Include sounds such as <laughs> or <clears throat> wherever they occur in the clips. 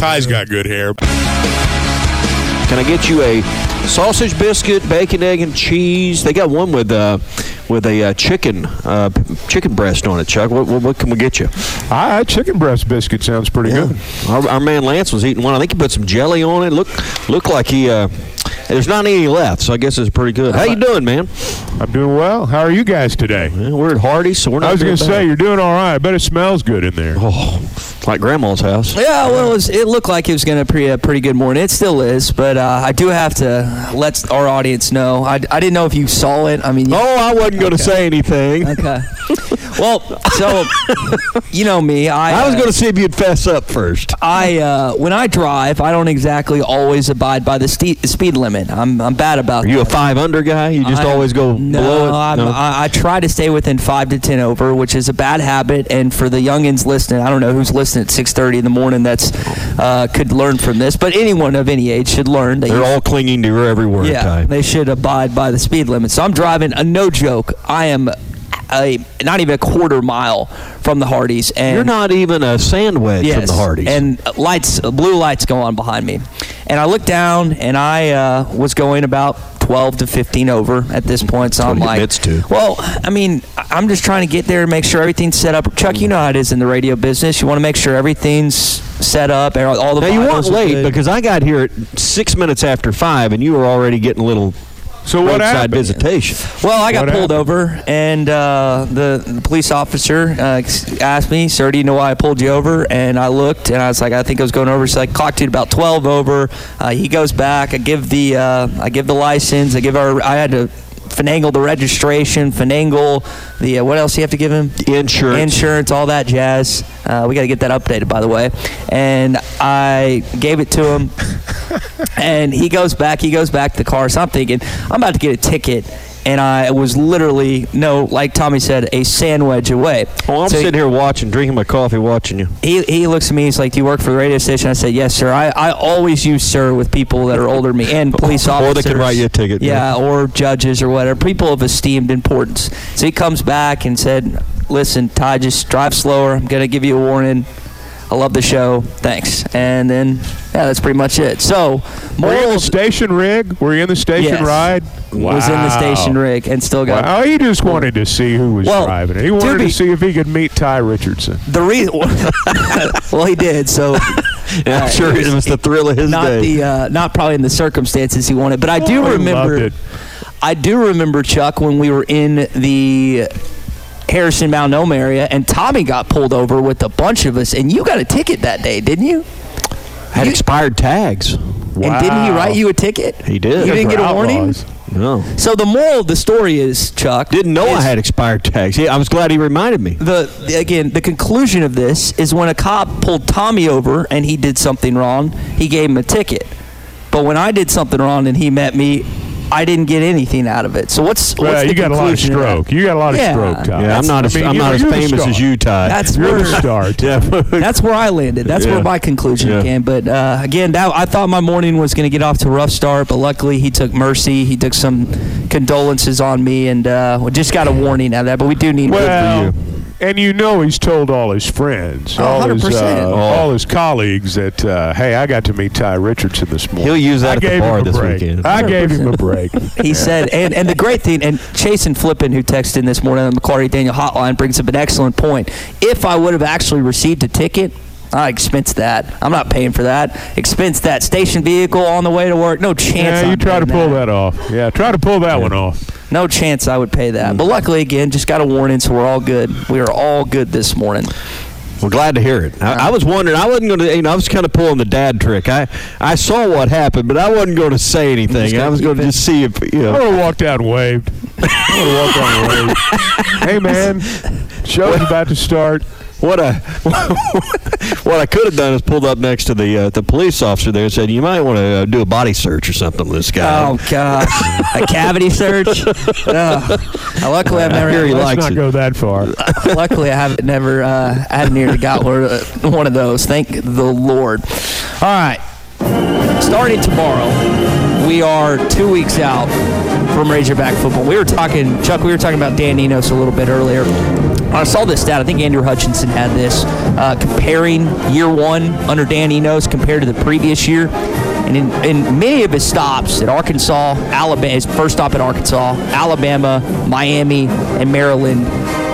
Ty's got good hair. Can I get you a sausage biscuit, bacon, egg, and cheese? They got one with uh, with a uh, chicken uh, chicken breast on it, Chuck. What, what, what can we get you? Ah, chicken breast biscuit sounds pretty good. Our, our man Lance was eating one. I think he put some jelly on it. Look, looked like he. There's not any left, so I guess it's pretty good. How you doing, man? I'm doing well. How are you guys today? Well, we're at Hardee's, so we're not. I was going to say, you're doing all right. I bet it smells good in there. oh, like Grandma's house. Yeah, well, it, was, it looked like it was going to be a pretty good morning. It still is, but uh, I do have to let our audience know. I, I didn't know if you saw it. I mean, you, Oh, I wasn't going to say anything. okay. <laughs> well, so you know me. I I was uh, going to see if you'd fess up first. I uh, when I drive, I don't exactly always abide by the ste- speed limit. I'm I'm bad about Are you a five under guy? You just I- always go no, below it? I'm, I, I try to stay within five to ten over, which is a bad habit. And for the youngins listening, I don't know who's listening at six thirty in the morning. That's uh, could learn from this, but anyone of any age should learn that They're all clinging to your every word, yeah, Ty. they should abide by the speed limit. So I'm driving a no joke. I am a not even a quarter mile from the Hardee's, and You're not even a sand wedge from the Hardee's. and lights, blue lights go on behind me, and I look down, and I uh, was going about. 12 to 15 over at this point, so I'm like, well, I mean, I'm just trying to get there and make sure everything's set up. Chuck, you know how it is in the radio business. You want to make sure everything's set up, all the now, you weren't late because I got here at six minutes after five, and you were already getting a little So what happened? visitation. Well, I got What pulled happened? over, and uh, the, the police officer uh, asked me, "Sir, do you know why I pulled you over?" And I looked, and I was like, "I think I was going over." So I clocked it about 12 over. Uh, he goes back. I give the uh, I give the license. I give our. I had to finagle the registration, finagle the uh, what else do you have to give him? Insurance. insurance, all that jazz. Uh, we got to get that updated, by the way. And I gave it to him, <laughs> and he goes back. He goes back to the car. So I'm thinking, I'm about to get a ticket. And I was literally, no, like Tommy said, a sandwich away. Well, I'm So he- sitting here watching, drinking my coffee, watching you. he, he looks at me. He's like, "Do you work for the radio station?" I said, "Yes, sir." I, I always use "sir" with people that are older than me and <laughs> police officers, Or they could write you a ticket, Yeah, yeah. or judges or whatever. People of esteemed importance. So he comes back and said, "Listen, Ty, just drive slower. I'm gonna give you a warning. I love the show. Thanks." And then, yeah, that's pretty much it. So, Were you in the morals station rig? Were you in the station Yes. ride? was in the Wow. station rig and still got Wow, he just wanted to see who was Well, driving it. He to wanted to, be- see if he could meet Ty Richardson. the reason. <laughs> well, he did. So. <laughs> Yeah, I'm uh, sure it was the thrill of his not day. the uh, not probably in the circumstances he wanted, but I do Oh, he remember. loved it. I do remember Chuck when we were in the Harrison Mount Nome area, and Tommy got pulled over with a bunch of us, and you got a ticket that day, didn't you? Had you- expired tags. And didn't he write you a ticket? He did. You didn't get a warning. outlaws. No. So the moral of the story is, Chuck Didn't know I had expired tags. Yeah, I was glad he reminded me. the again the conclusion of this is when a cop pulled Tommy over and he did something wrong, he gave him a ticket. But when I did something wrong and he met me, I didn't get anything out of it. So what's, what's Well, the you got a lot of conclusion that? stroke. You got a lot of Yeah. stroke, Ty. Yeah, I'm not As, I as mean, I'm not as famous as you, Ty. That's You're where the star. <laughs> Yeah. that's where I landed. That's Yeah. where my conclusion Yeah. came. But uh, again, that, I thought my morning was going to get off to a rough start, but luckily he took mercy. He took some condolences on me, and uh, just got a warning out of that. But we do need Well, and you know he's told all his friends, Oh, all his 100%. uh, all his colleagues that uh, hey, I got to meet Ty Richardson this morning. He'll use that I at the gave bar him a this break. weekend. I gave him a break. <laughs> He said, and, and the great thing, and Chase and Flippin, who texted in this morning on the McLarty Daniel hotline, brings up an excellent point. If I would have actually received a ticket, I expense that. I'm not paying for that. Expense that station vehicle on the way to work. No chance. yeah, I'm you try to pull that off. Yeah, try to pull that one off. No chance I would pay that. But luckily, again, just got a warning, so we're all good. We are all good this morning. We're glad to hear it. I, I was wondering. I wasn't going to. You know, I was kind of pulling the dad trick. I I saw what happened, but I wasn't going to say anything. I was going to just see if you know. I would have walked out and waved. <laughs> I would have walked out and waved. Hey, man, show's about to start. What a <laughs> what I could have done is pulled up next to the uh, the police officer there and said, "You might want to uh, do a body search or something with this guy." Oh gosh, a cavity search. <laughs> Ugh. luckily, I've never. hear he Let's likes not it. go that far. <laughs> luckily, I haven't never. Uh, I haven't nearly got one uh, one of those. Thank the Lord. All right, starting tomorrow, we are two weeks out from Razorback football. We were talking, Chuck. We were talking about Dan Enos a little bit earlier. I saw this stat. I think Andrew Hutchinson had this uh, comparing year one under Dan Enos compared to the previous year. And in, in many of his stops at Arkansas, Alabama, his first stop at Arkansas, Alabama, Miami, and Maryland,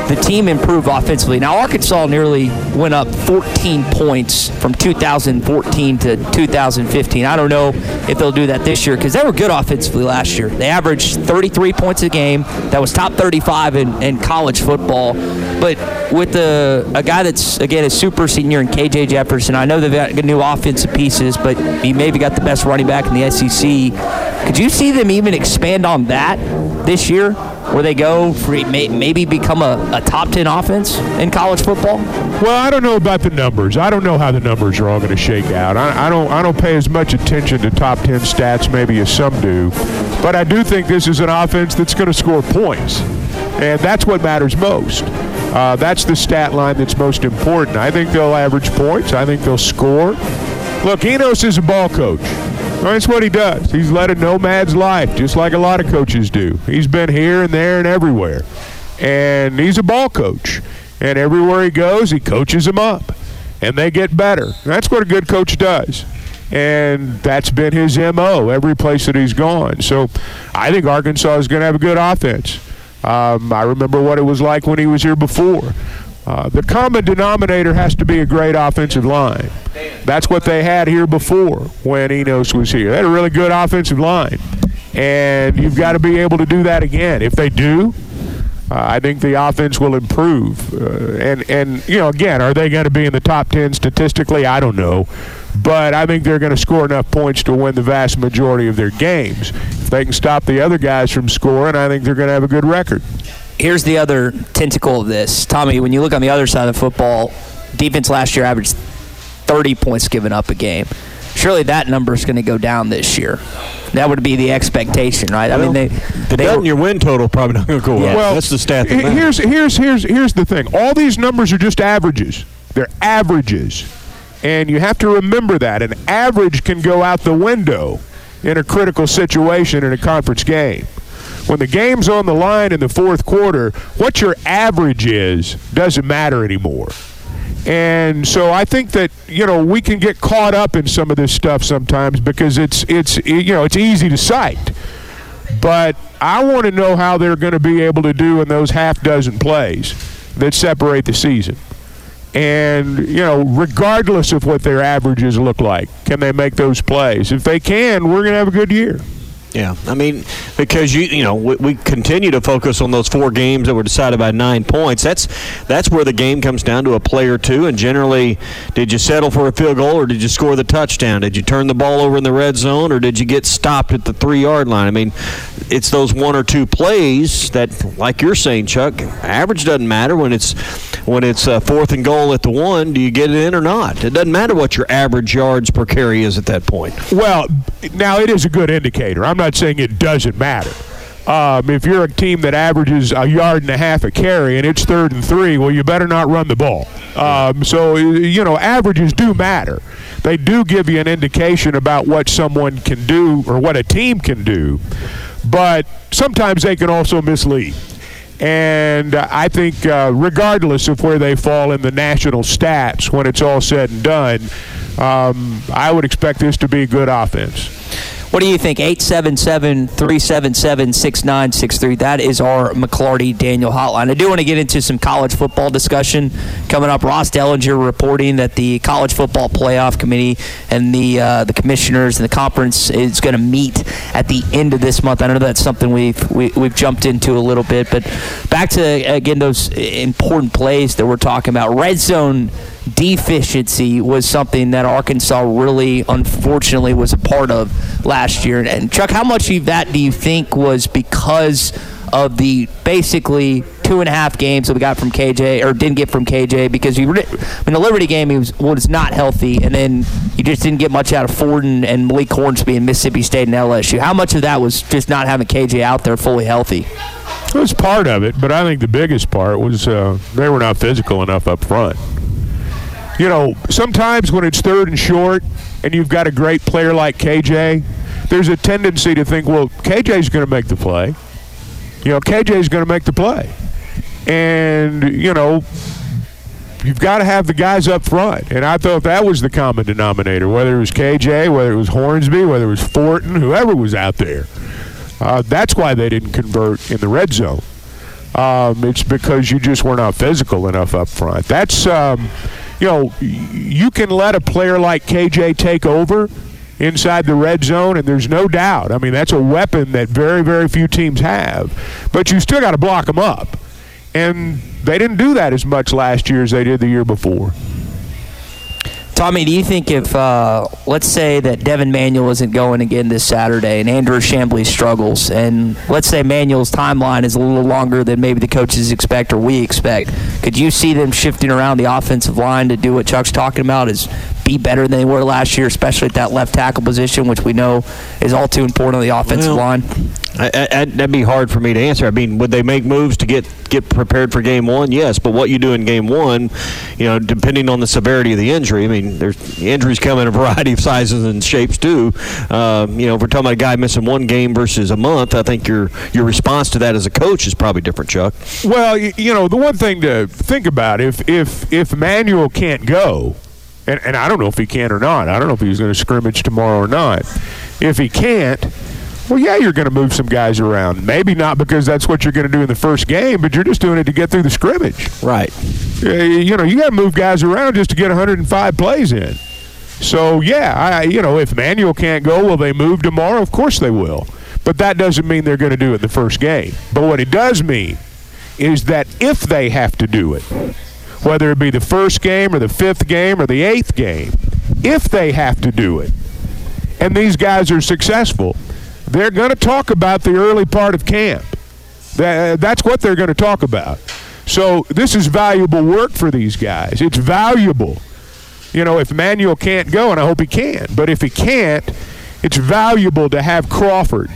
the team improved offensively. Now, Arkansas nearly went up 14 points from 2014 to 2015. I don't know if they'll do that this year because they were good offensively last year. They averaged 33 points a game. That was top 35 in, in college football. But with the, a guy that's, again, a super senior in KJ Jefferson, I know they've got new offensive pieces, but he maybe got the best running back in the SEC. Could you see them even expand on that this year? Where they go maybe become a, a top 10 offense in college football? Well, I don't know about the numbers. I don't know how the numbers are all going to shake out. I, I don't. I don't pay as much attention to top ten stats maybe as some do, but I do think this is an offense that's going to score points, and that's what matters most. Uh, that's the stat line that's most important. I think they'll average points. I think they'll score. Look, Enos is a ball coach. That's what he does. He's led a nomad's life, just like a lot of coaches do. He's been here and there and everywhere. And he's a ball coach. And everywhere he goes, he coaches them up. And they get better. That's what a good coach does. And that's been his MO every place that he's gone. So I think Arkansas is going to have a good offense. Um, I remember what it was like when he was here before. Uh, the common denominator has to be a great offensive line. That's what they had here before when Enos was here. They had a really good offensive line. And you've got to be able to do that again. If they do, uh, I think the offense will improve. Uh, and, and, you know, again, are they going to be in the top 10 statistically? I don't know. But I think they're going to score enough points to win the vast majority of their games. If they can stop the other guys from scoring, I think they're going to have a good record. Here's the other tentacle of this. Tommy, when you look on the other side of the football, defense last year averaged 30 points given up a game. Surely that number is going to go down this year. That would be the expectation, right? I mean, they, The they bet were- in your win total probably not going to go Yeah. up. Well, That's the stat. That here's here's here's here's the thing. All these numbers are just averages. They're averages, and you have to remember that an average can go out the window in a critical situation in a conference game. When the game's on the line in the fourth quarter, what your average is doesn't matter anymore. And so I think that you know we can get caught up in some of this stuff sometimes because it's it's you know it's easy to cite but I want to know how they're going to be able to do in those half dozen plays that separate the season. And, you know, regardless of what their averages look like, can they make those plays? If they can, we're going to have a good year. Yeah, I mean, because you you know we, we continue to focus on those four games that were decided by nine points. That's that's where the game comes down to a play or two. And generally, did you settle for a field goal or did you score the touchdown? Did you turn the ball over in the red zone or did you get stopped at the three yard line? I mean, it's those one or two plays that, like you're saying, Chuck, average doesn't matter when it's when it's uh, fourth and goal at the one. Do you get it in or not? It doesn't matter what your average yards per carry is at that point. Well, now it is a good indicator. I'm not saying it doesn't matter. Um, if you're a team that averages a yard and a half a carry and it's third and three, well, you better not run the ball. Um, so, you know, averages do matter. They do give you an indication about what someone can do or what a team can do, but sometimes they can also mislead. And I think, uh, regardless of where they fall in the national stats when it's all said and done, um, I would expect this to be a good offense. What do you think? 877 377 6963. That is our McLarty Daniel hotline. I do want to get into some college football discussion coming up. Ross Dellenger reporting that the College Football Playoff Committee and the uh, the commissioners and the conference is going to meet at the end of this month. I know that's something we've we, we've jumped into a little bit, but back to again those important plays that we're talking about. Red zone deficiency was something that Arkansas really, unfortunately, was a part of last year. And Chuck, how much of that do you think was because of the basically two and a half games that we got from KJ or didn't get from KJ because you in the Liberty game he was was not healthy and then you just didn't get much out of Fortin and Malik Hornsby and Mississippi State and LSU. How much of that was just not having KJ out there fully healthy? It was part of it, but I think the biggest part was uh, they were not physical enough up front. You know, sometimes when it's third and short and you've got a great player like KJ, there's a tendency to think, well, KJ's going to make the play. You know, KJ's going to make the play. And, you know, you've got to have the guys up front. And I thought that was the common denominator, whether it was KJ, whether it was Hornsby, whether it was Fortin, whoever was out there. Uh, that's why they didn't convert in the red zone. Um, it's because you just were not physical enough up front. That's, um, you know, you can let a player like KJ take over inside the red zone, and there's no doubt. I mean, that's a weapon that very, very few teams have. But you still got to block them up. And they didn't do that as much last year as they did the year before. Tommy, do you think if, uh, let's say that Devin Manuel isn't going again this Saturday and Andrew Chamblee struggles, and let's say Manuel's timeline is a little longer than maybe the coaches expect or we expect, could you see them shifting around the offensive line to do what Chuck's talking about is be better than they were last year, especially at that left tackle position, which we know is all too important on the offensive Well, line? I, I, that'd be hard for me to answer. I mean, would they make moves to get get prepared for game one? Yes, but what you do in game one, you know, depending on the severity of the injury. I mean, there's injuries come in a <laughs> variety of sizes and shapes too. Um, you know, if we're talking about a guy missing one game versus a month, I think your your response to that as a coach is probably different, Chuck. Well, y- you know, the one thing to think about if if if Manuel can't go, and, and I don't know if he can or not. I don't know if he's going to scrimmage tomorrow or not. If he can't, well, yeah, you're going to move some guys around. Maybe not because that's what you're going to do in the first game, but you're just doing it to get through the scrimmage. Right. You know, you got to move guys around just to get 105 plays in. So yeah, I you know if Manuel can't go, will they move tomorrow? Of course they will. But that doesn't mean they're going to do it in the first game. But what it does mean is that if they have to do it, whether it be the first game or the fifth game or the eighth game, if they have to do it, and these guys are successful, they're going to talk about the early part of camp. That, that's what they're going to talk about. So this is valuable work for these guys. It's valuable. You know, if Manuel can't go, and I hope he can, but if he can't, it's valuable to have Crawford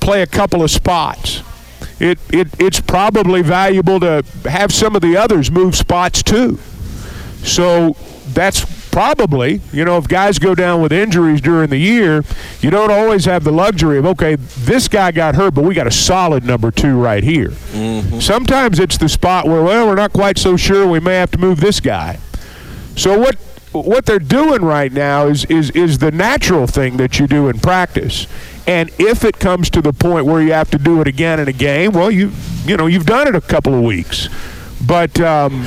play a couple of spots. It, it, it's probably valuable to have some of the others move spots too. So that's probably, you know, if guys go down with injuries during the year, you don't always have the luxury of, okay, this guy got hurt, but we got a solid number two right here. Mm-hmm. Sometimes it's the spot where, well, we're not quite so sure we may have to move this guy. So what what they're doing right now is is is the natural thing that you do in practice. And if it comes to the point where you have to do it again in a game, well, you you know you've done it a couple of weeks. But um,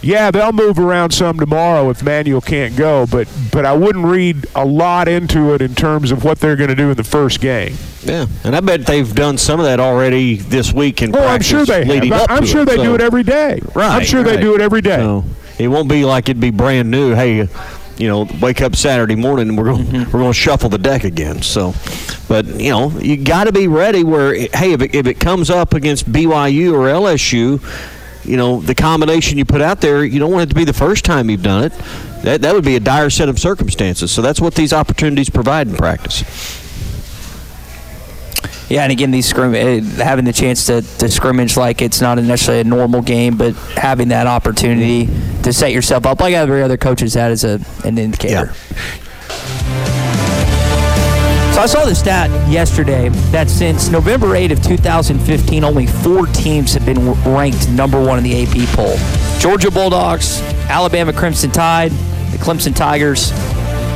yeah, they'll move around some tomorrow if Manuel can't go. But but I wouldn't read a lot into it in terms of what they're going to do in the first game. Yeah, and I bet they've done some of that already this week in Oh, I'm sure they leading have. up I'm sure it, they so- do it every day. Right. I'm sure they do it every day. So it won't be like it'd be brand new. Hey, you know, wake up Saturday morning and we're going Mm-hmm. we're going to shuffle the deck again. So, but you know, you got to be ready. Where hey, if it, if it comes up against BYU or LSU. You know the combination you put out there. You don't want it to be the first time you've done it. That that would be a dire set of circumstances. So that's what these opportunities provide in practice. Yeah, and again, these scrim- uh, having the chance to, to scrimmage like it's not necessarily a normal game, but having that opportunity to set yourself up like every other coach has had as a, an indicator. Yeah. So I saw the stat yesterday that since November 8 of 2015, only four teams have been ranked number one in the AP poll: Georgia Bulldogs, Alabama Crimson Tide, the Clemson Tigers,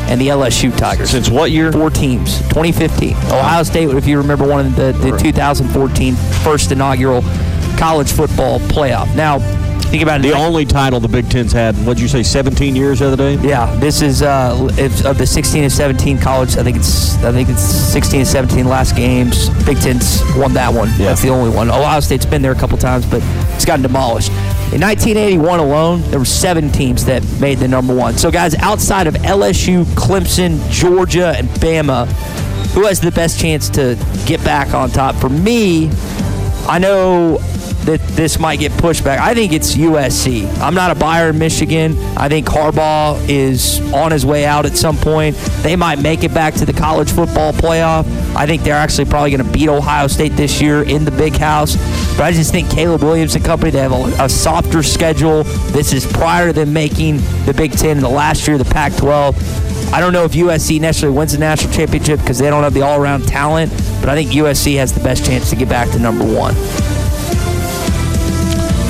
and the LSU Tigers. Since what year? Four teams. 2015. Ohio State, if you remember, one of the, the 2014 first inaugural college football playoff. Now, think about it. The only title the Big Ten's had, what'd you say, 17 years the other day? Yeah, this is uh, of the 16 and 17 college. I think it's I think it's 16 and 17 last games. Big Ten's won that one. Yeah. That's the only one. Ohio State's been there a couple times, but it's gotten demolished. In 1981 alone, there were seven teams that made the number one. So, guys, outside of LSU, Clemson, Georgia, and Bama, who has the best chance to get back on top? For me, I know that this might get pushed back. I think it's USC. I'm not a buyer in Michigan. I think Harbaugh is on his way out at some point. They might make it back to the college football playoff. I think they're actually probably going to beat Ohio State this year in the big house. But I just think Caleb Williams and company, they have a, a softer schedule. This is prior to them making the Big Ten in the last year the Pac 12. I don't know if USC necessarily wins the national championship because they don't have the all around talent, but I think USC has the best chance to get back to number one.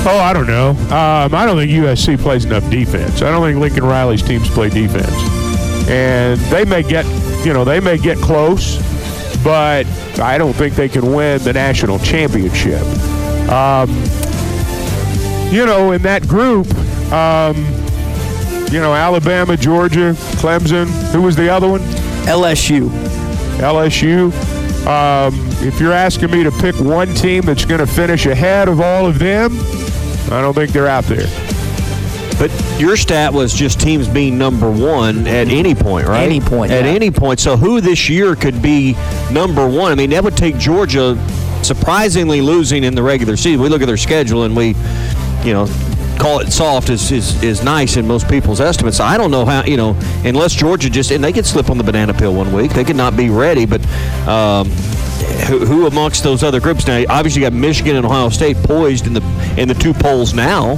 Oh, I don't know. Um, I don't think USC plays enough defense. I don't think Lincoln Riley's teams play defense, and they may get, you know, they may get close, but I don't think they can win the national championship. Um, you know, in that group, um, you know, Alabama, Georgia, Clemson. Who was the other one? LSU. LSU. Um, if you're asking me to pick one team that's going to finish ahead of all of them, I don't think they're out there. But your stat was just teams being number one at any point, right? Any point, At yeah. any point. So who this year could be number one? I mean, that would take Georgia surprisingly losing in the regular season. We look at their schedule and we, you know, call it soft is, is, is nice in most people's estimates. I don't know how, you know, unless Georgia just, and they could slip on the banana peel one week. They could not be ready, but um, who, who amongst those other groups now? Obviously, you got Michigan and Ohio State poised in the in the two polls now.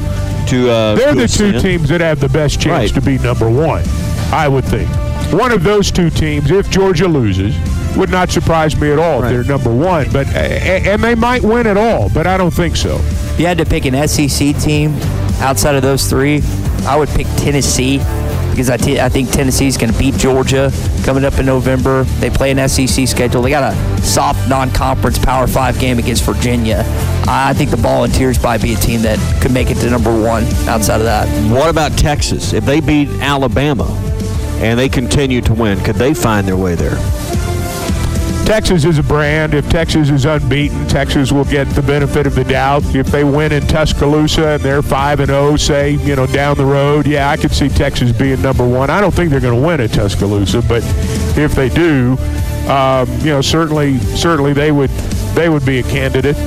To uh, They're to the two teams that have the best chance Right. to be number one, I would think. One of those two teams, if Georgia loses, would not surprise me at all Right. if they're number one. But uh, and they might win it all, but I don't think so. If you had to pick an SEC team outside of those three, I would pick Tennessee because I t- I think Tennessee's going to beat Georgia coming up in November. They play an SEC schedule. They got a soft non-conference Power Five game against Virginia. I think the Volunteers might be a team that could make it to number one outside of that. What about Texas? If they beat Alabama and they continue to win, could they find their way there? Texas is a brand. If Texas is unbeaten, Texas will get the benefit of the doubt. If they win in Tuscaloosa and they're five and zero, say you know down the road, yeah, I could see Texas being number one. I don't think they're going to win at Tuscaloosa, but if they do, um, you know, certainly, certainly they would they would be a candidate.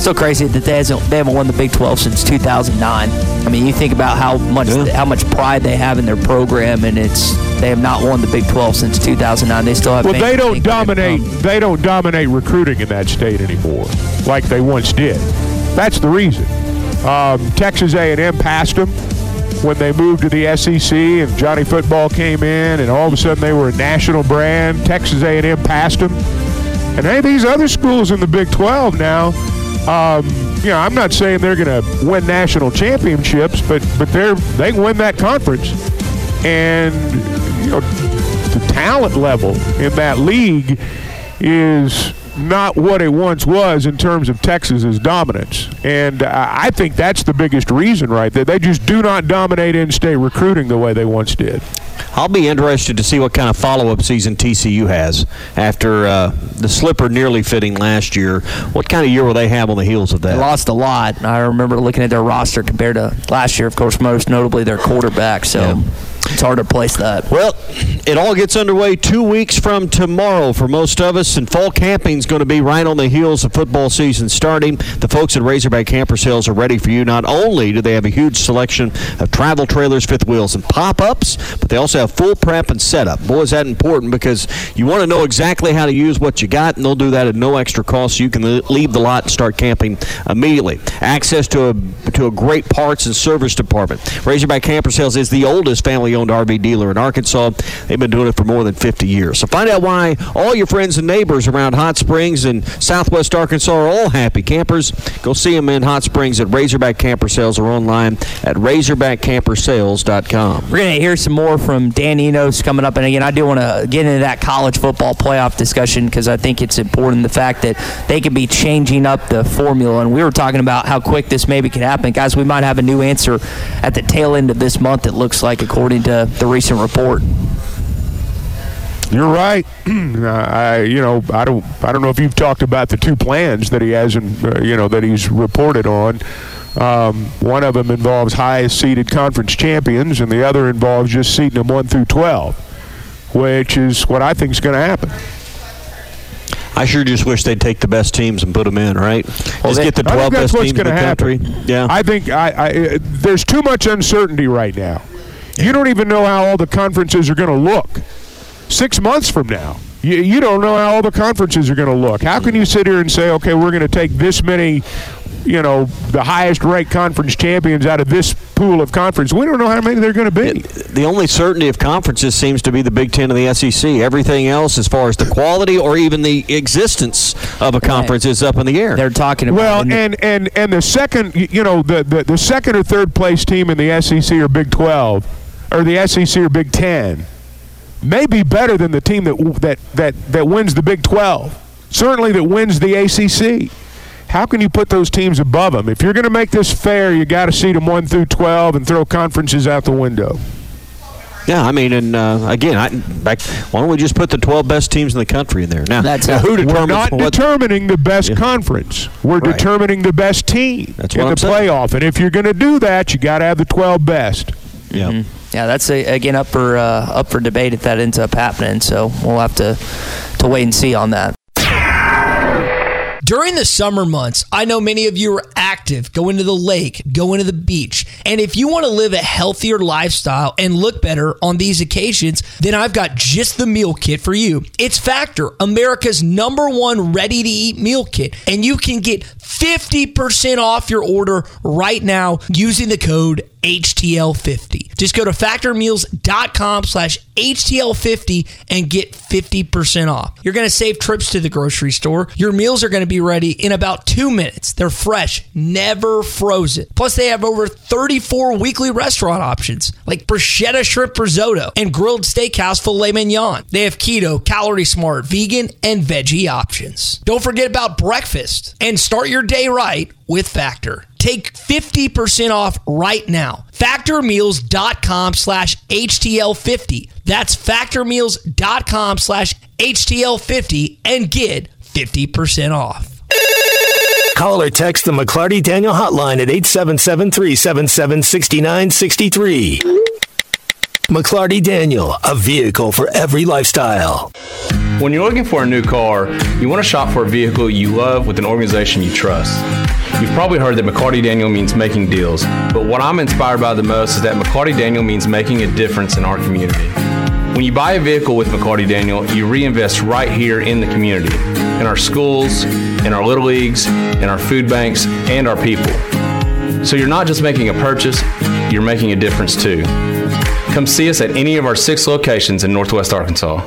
So crazy that they hasn't they haven't won the Big 12 since 2009. I mean, you think about how much Yeah. how much pride they have in their program, and it's they have not won the Big 12 since 2009. They still have. Well, they don't made time to dominate. They don't dominate recruiting in that state anymore, like they once did. That's the reason. Um, Texas A&M passed them when they moved to the SEC, and Johnny Football came in, and all of a sudden they were a national brand. Texas A&M passed them, and hey, these other schools in the Big 12 now. Um, you know, I'm not saying they're going to win national championships, but but they're they win that conference, and you know, the talent level in that league is not what it once was in terms of Texas's dominance. And uh, I think that's the biggest reason right there. They just do not dominate in-state recruiting the way they once did. I'll be interested to see what kind of follow-up season TCU has after uh, the slipper nearly fitting last year. What kind of year will they have on the heels of that? They lost a lot. I remember looking at their roster compared to last year. Of course, most notably their quarterback. So Yeah. It's hard to place that. Well, it all gets underway two weeks from tomorrow for most of us, and fall camping is going to be right on the heels of football season starting. The folks at Razorback Camper Sales are ready for you. Not only do they have a huge selection of travel trailers, fifth wheels, and pop-ups, but they also have full prep and setup. Boy, is that important because you want to know exactly how to use what you got, and they'll do that at no extra cost, so you can leave the lot and start camping immediately. Access to a to a great parts and service department. Razorback Camper Sales is the oldest family-owned owned RV dealer in Arkansas. They've been doing it for more than 50 years. So find out why all your friends and neighbors around Hot Springs and Southwest Arkansas are all happy campers. Go see them in Hot Springs at Razorback Camper Sales or online at razorbackcampersales.com. We're going to hear some more from Dan Enos coming up. And again, I do want to get into that college football playoff discussion because I think it's important the fact that they could be changing up the formula. And we were talking about how quick this maybe could happen. Guys, we might have a new answer at the tail end of this month, it looks like, according to the recent report. You're right. <clears throat> I, you know, I don't, I don't know if you've talked about the two plans that he has, in, uh, you know, that he's reported on. Um, one of them involves highest seeded conference champions, and the other involves just seeding them one through twelve, which is what I think is going to happen. I sure just wish they'd take the best teams and put them in, right? Well, just they, get the 12 best teams in the happen. country. Yeah. I think I, I, there's too much uncertainty right now. You don't even know how all the conferences are going to look six months from now. You, you don't know how all the conferences are going to look. How can you sit here and say, okay, we're going to take this many, you know, the highest ranked conference champions out of this pool of conference? We don't know how many they're going to be. The only certainty of conferences seems to be the Big Ten and the SEC. Everything else, as far as the quality or even the existence of a conference, right. is up in the air. They're talking about well, and and and the second, you know, the, the the second or third place team in the SEC or Big Twelve, or the SEC or Big Ten may be better than the team that that that that wins the Big 12. Certainly that wins the ACC. How can you put those teams above them? If you're going to make this fair, you got to seed them 1 through 12 and throw conferences out the window. Yeah, I mean, and uh, again, I, back, why don't we just put the 12 best teams in the country in there? Now, That's now who determines? We're not what, determining the best yeah. conference. We're right. determining the best team That's in the I'm playoff. Saying. And if you're going to do that, you got to have the 12 best. Yeah. Mm-hmm yeah, that's a, again up for uh, up for debate if that ends up happening. So we'll have to to wait and see on that. During the summer months, I know many of you are active, going to the lake, going to the beach. And if you want to live a healthier lifestyle and look better on these occasions, then I've got just the meal kit for you. It's Factor, America's number one ready to eat meal kit. And you can get 50% off your order right now using the code HTL50. Just go to factormeals.com slash HTL50 and get 50% off. You're going to save trips to the grocery store. Your meals are going to be ready in about two minutes. They're fresh, never frozen. Plus, they have over 34 weekly restaurant options like bruschetta shrimp risotto and grilled steakhouse filet mignon. They have keto, calorie smart, vegan, and veggie options. Don't forget about breakfast and start your day right with Factor. Take 50% off right now. Factormeals.com slash HTL50. That's factormeals.com slash HTL50 and get 50% off. Call or text the McLarty Daniel hotline at 877 377 6963. McLarty Daniel, a vehicle for every lifestyle. When you're looking for a new car, you want to shop for a vehicle you love with an organization you trust. You've probably heard that McLarty Daniel means making deals, but what I'm inspired by the most is that McLarty Daniel means making a difference in our community. When you buy a vehicle with McLarty Daniel, you reinvest right here in the community, in our schools, in our little leagues, in our food banks, and our people. So you're not just making a purchase, you're making a difference too. Come see us at any of our six locations in Northwest Arkansas.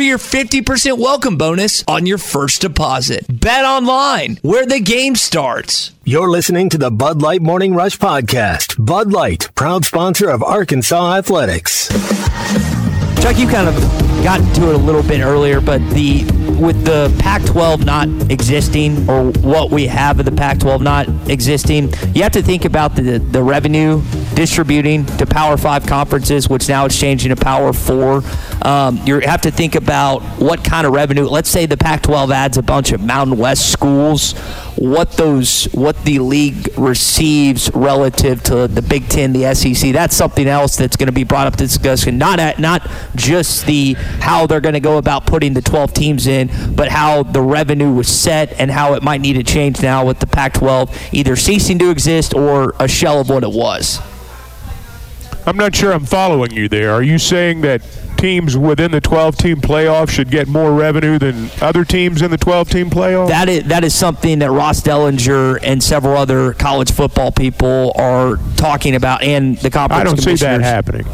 for your 50% welcome bonus on your first deposit. Bet online, where the game starts. You're listening to the Bud Light Morning Rush Podcast. Bud Light, proud sponsor of Arkansas Athletics. Chuck, you kind of got to it a little bit earlier, but the with the Pac-12 not existing, or what we have of the Pac-12 not existing, you have to think about the the revenue distributing to Power Five conferences, which now it's changing to Power Four. Um, you have to think about what kind of revenue. Let's say the Pac-12 adds a bunch of Mountain West schools. What those, what the league receives relative to the Big Ten, the SEC. That's something else that's going to be brought up to discussion. Not at, not just the how they're going to go about putting the 12 teams in, but how the revenue was set and how it might need to change now with the Pac-12 either ceasing to exist or a shell of what it was. I'm not sure I'm following you there. Are you saying that teams within the 12 team playoff should get more revenue than other teams in the 12 team playoff? That is that is something that Ross Dellenger and several other college football people are talking about, and the conference. I don't see that happening.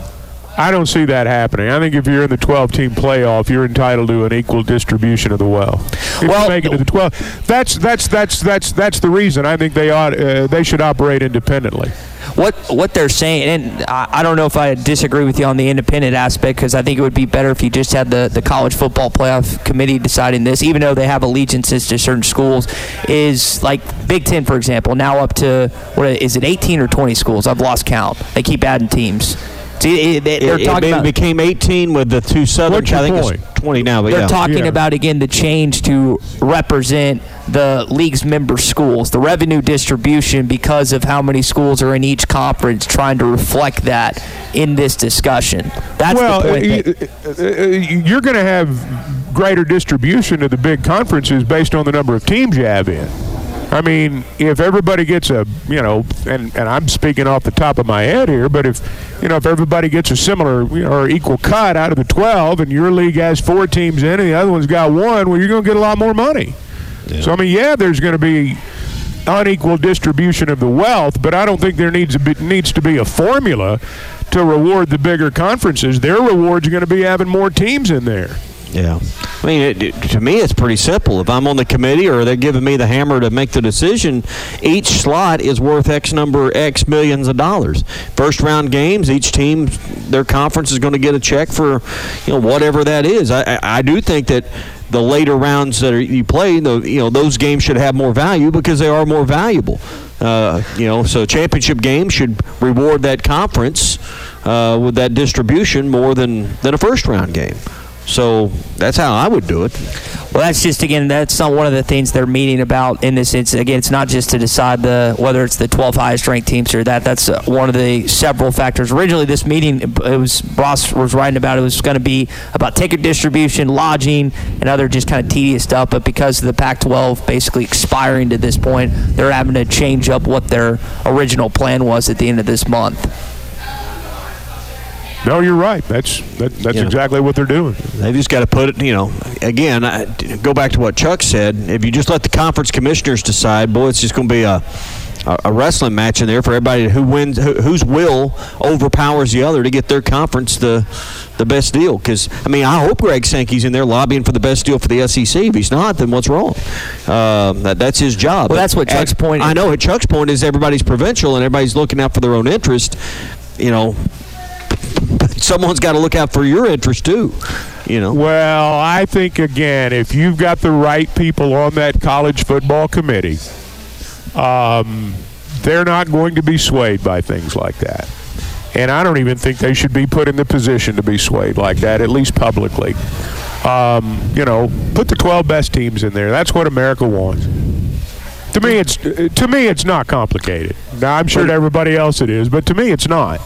I don't see that happening. I think if you're in the 12 team playoff, you're entitled to an equal distribution of the wealth. If Well- you make it to the 12, that's that's that's that's that's the reason I think they ought uh, they should operate independently. What what they're saying, and I, I don't know if I disagree with you on the independent aspect because I think it would be better if you just had the, the college football playoff committee deciding this, even though they have allegiances to certain schools. Is like Big Ten, for example, now up to what is it, 18 or 20 schools? I've lost count. They keep adding teams. See, they- they're It, talking it about became 18 with the two Southern. What's your I think point? it's 20 now, but They're yeah. talking Yeah. about again the change to represent the league's member schools, the revenue distribution because of how many schools are in each conference, trying to reflect that in this discussion. That's well, the point. that- uh, uh, you're going to have greater distribution of the big conferences based on the number of teams you have in. I mean, if everybody gets a, you know, and, and I'm speaking off the top of my head here, but if, you know, if everybody gets a similar you know, or equal cut out of the 12 and your league has four teams in and the other one's got one, well, you're going to get a lot more money. So, I mean, yeah, there's going to be unequal distribution of the wealth, but I don't think there needs to be, needs to be a formula to reward the bigger conferences. Their rewards are going to be having more teams in there. Yeah. I mean, it, it- to me, it's pretty simple. If I'm on the committee or they're giving me the hammer to make the decision, each slot is worth X number, X millions of dollars. First round games, each team, their conference is going to get a check for, you know, whatever that is. I, I, I do think that the later rounds that are, you play, the, you know, those games should have more value because they are more valuable. Uh, you know, so championship games should reward that conference uh, with that distribution more than, than a first round game. So that's how I would do it. Well, that's just again, that's not one of the things they're meeting about in this. It's again, it's not just to decide the whether it's the 12 highest ranked teams or that. That's one of the several factors. Originally, this meeting, it was Ross was writing about it was going to be about ticket distribution, lodging, and other just kind of tedious stuff. But because of the Pac-12 basically expiring to this point, they're having to change up what their original plan was at the end of this month. No, you're right. That's that, that's Yeah. exactly what they're doing. They've just got to put it, you know, again, I, go back to what Chuck said. If you just let the conference commissioners decide, boy, it's just going to be a, a, a wrestling match in there for everybody who wins, who, whose will overpowers the other to get their conference the the best deal. Because, I mean, I hope Greg Sankey's in there lobbying for the best deal for the SEC. If he's not, then what's wrong? Um, that, that's his job. Well, that's what Chuck's at- point I know. At Chuck's point is everybody's provincial and everybody's looking out for their own interest. You know, someone's got to look out for your interest too. You know. Well, I think again, if you've got the right people on that college football committee, um, they're not going to be swayed by things like that. And I don't even think they should be put in the position to be swayed like that, at least publicly. Um, you know, put the 12 best teams in there. That's what America wants. To me, it's to me, it's not complicated. Now, I'm sure to everybody else it is, but to me, it's not.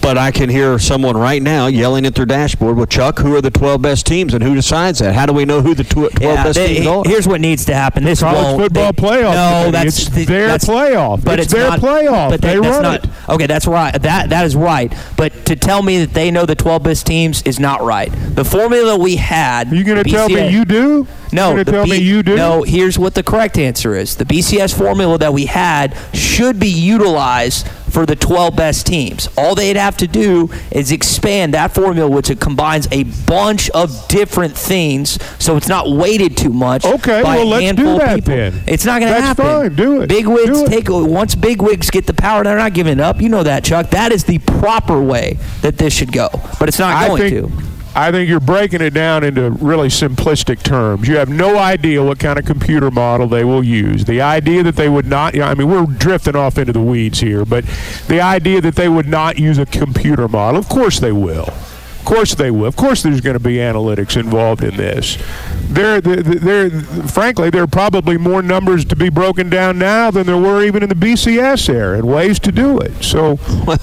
But I can hear someone right now yelling at their dashboard, "Well, Chuck, who are the 12 best teams, and who decides that? How do we know who the tw- 12 Yeah, best they- teams are?" here's what needs to happen. This College won't- football they- playoff No, committee. that's It's the- their that's- playoff. But It's it's, their not, playoff. But They that's run not, it. Okay, that's right. That that is right. But to tell me that they know the 12 best teams is not right. The formula we had. Are you going to tell me you do? No, You're going the to tell B- me you do? No, here's what the correct answer is. The BCS formula that we had should be utilized for the 12 best teams. All they'd have to do is expand that formula, which it combines a bunch of different things, so it's not weighted too much. Okay, well, let's do that then. It's not going to That's happen. fine. Do it. Big wigs take once big wigs get the power, they're not giving it up. You know that, Chuck. That is the proper way that this should go, but it's not I going think, to. I think you're breaking it down into really simplistic terms. You have no idea what kind of computer model they will use. The idea that they would not, I mean, we're drifting off into the weeds here, but the idea that they would not use a computer model, of course they will. Of course they will. Of course there's going to be analytics involved in this. There, there, there, frankly, there are probably more numbers to be broken down now than there were even in the BCS era and ways to do it. So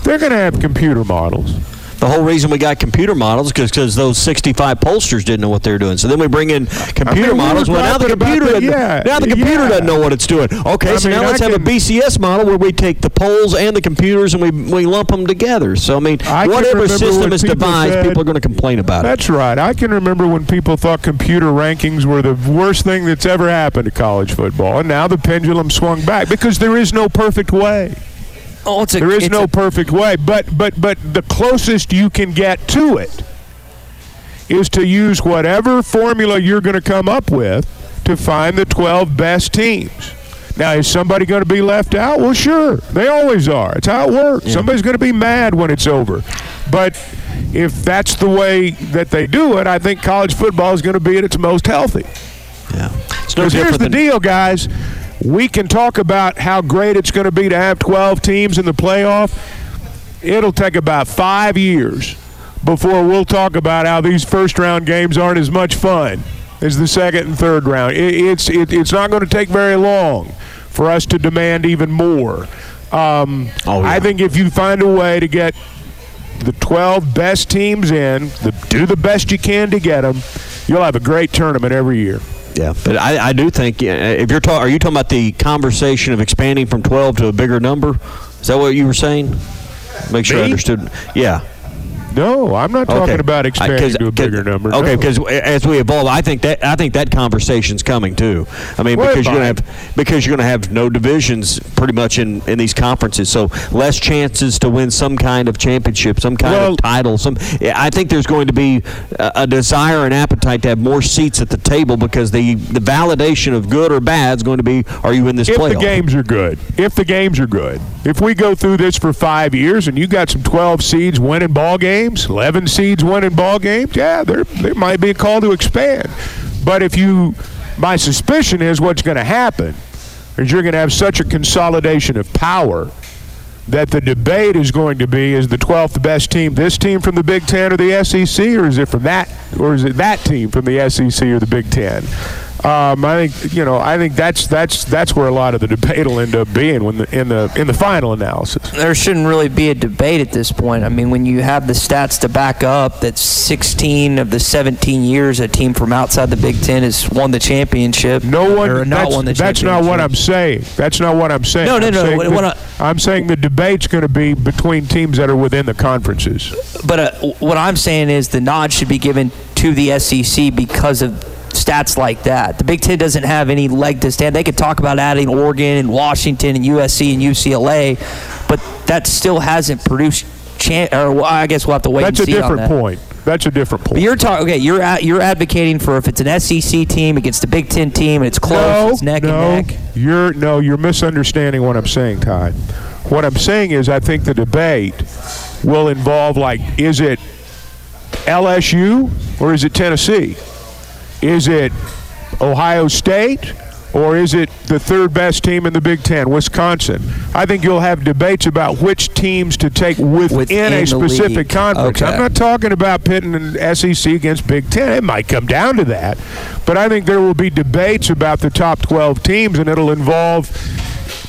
they're going to have computer models. The whole reason we got computer models is because those 65 pollsters didn't know what they were doing. So then we bring in computer I mean, models. were Well, now the computer, the- doesn't- yeah, now the computer yeah. doesn't know what it's doing. Okay, I so mean, now let's I have a BCS model where we take the polls and the computers and we, we lump them together. So I mean, I whatever system is people devised, said- people are going to complain about it. That's right. I can remember when people thought computer rankings were the worst thing that's ever happened to college football, and now the pendulum swung back because there is no perfect way. Oh, a, There is no a- perfect way, but but but the closest you can get to it is to use whatever formula you're going to come up with to find the 12 best teams. Now, is somebody going to be left out? Well, sure. They always are. It's how it works. Somebody's going to be mad when it's over. But if that's the way that they do it, I think college football is going to be at its most healthy. Yeah. It's no here's the than deal, guys. We can talk about how great it's going to be to have 12 teams in the playoff. It'll take about five years before we'll talk about how these first round games aren't as much fun as the second and third round. It, it's it, it's not going to take very long for us to demand even more. Um, Oh, yeah. I think if you find a way to get the 12 best teams in, the, do the best you can to get them, you'll have a great tournament every year. Yeah, but I, I do think uh, if you're talking, are you talking about the conversation of expanding from 12 to a bigger number? Is that what you were saying? Make sure I understood. Yeah. No, I'm not talking Okay. about I- to a bigger number. Okay, no. because as we evolve, I think that I think that conversation's coming too. I mean, Well, because you're gonna have because you're gonna have no divisions pretty much in, in these conferences, so less chances to win some kind of championship, some kind Well- of title. Some I think there's going to be a, a desire and appetite to have more seats at the table because the the validation of good or bad is going to be are you in this playoff? if playoff? the games are good, if the games are good, if we go through this for five years and you got some 12 seeds winning ball games, 11 seeds winning ball games, yeah, there there might be a call to expand. But if you, my suspicion is what's going to happen is you're going to have such a consolidation of power that the debate is going to be is the 12th best team this team from the Big Ten or the SEC, or is it from that, or is it that team from the SEC or the Big Ten? Um, I think you know. I think that's that's that's where a lot of the debate will end up being when the in the in the final analysis. there shouldn't really be a debate at this point. I mean, when you have the stats to back up that 16 of the 17 years a team from outside the Big Ten has won the championship, No one. or not that's, won the that's not what I'm saying. That's not what I'm saying. No, no, I'm no, saying what- what I'm saying the debate's going to be between teams that are within the conferences. But uh, what I'm saying is the nod should be given to the SEC because of stats like that. The Big Ten doesn't have any leg to stand. They could talk about adding Oregon and Washington and USC and UCLA, but that still hasn't produced. Chan- or well, I guess we'll have to wait. That's and a different that. point. That's a different point. But you're talking. Okay, you're at, you're advocating for if it's an SEC team against a Big Ten team and it's close, no, it's neck no, and neck. You're no, you're misunderstanding what I'm saying, Todd. What I'm saying is, I think the debate will involve like, is it LSU or is it Tennessee? Is it Ohio State or is it the third best team in the Big Ten, Wisconsin? I think you'll have debates about which teams to take within, Within a specific league. conference. Okay. I'm not talking about pitting an SEC against Big Ten. It might come down to that. But I think there will be debates about the top 12 teams, and it'll involve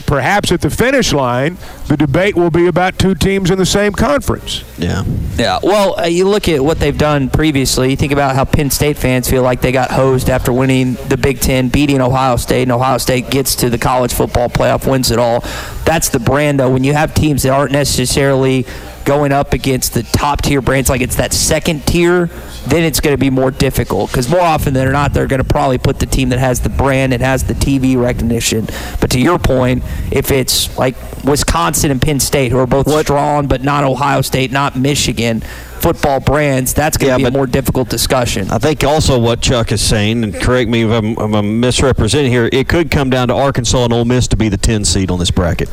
perhaps at the finish line, the debate will be about two teams in the same conference. yeah. Yeah, well, uh, you look at what they've done previously. You think about how Penn State fans feel like they got hosed after winning the Big Ten, beating Ohio State, and Ohio State gets to the college football playoff, wins it all. That's the brand, though. When you have teams that aren't necessarily going up against the top tier brands, like it's that second tier, then it's going to be more difficult because more often than not, they're going to probably put the team that has the brand and has the TV recognition. But to your point, if it's like Wisconsin and Penn State, who are both strong, but not Ohio State, not Michigan, football brands, that's going to Yeah, be a more difficult discussion. I think also what Chuck is saying, and correct me if I'm, I'm misrepresenting here, it could come down to Arkansas and Ole Miss to be the 10 seed on this bracket.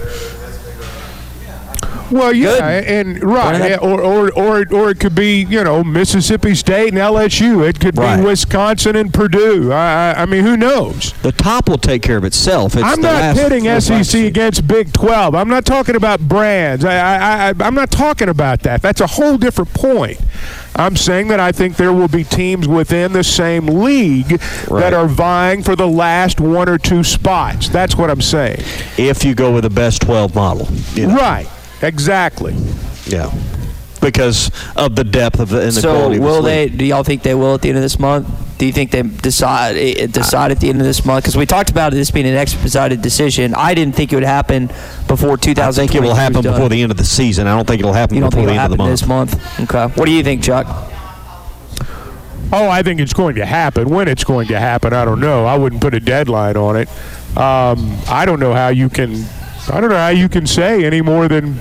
Well, yeah, and right, or, or or or it could be you know Mississippi State and LSU. It could Right. be Wisconsin and Purdue. I, I, I mean, who knows? The top will take care of itself. It's I'm not pitting SEC against Big 12. I'm not talking about brands. I, I, I, I'm not talking about that. That's a whole different point. I'm saying that I think there will be teams within the same league Right. that are vying for the last one or two spots. That's what I'm saying. If you go with the best 12 model. you know. Right. Exactly. Yeah. Because of the depth of the and the So quality the will they? Do y'all think they will at the end of this month? Do you think they decide eh, decide at the end of this month? Because we talked about this being an expedited decision. I didn't think it would happen before 2020. I think it will happen before the end of the season. I don't think it'll happen You don't before think the it'll end of the happen month. this month? Okay. What do you think, Chuck? Oh, I think it's going to happen. When it's going to happen, I don't know. I wouldn't put a deadline on it. Um, I don't know how you can. I don't know how you can say any more than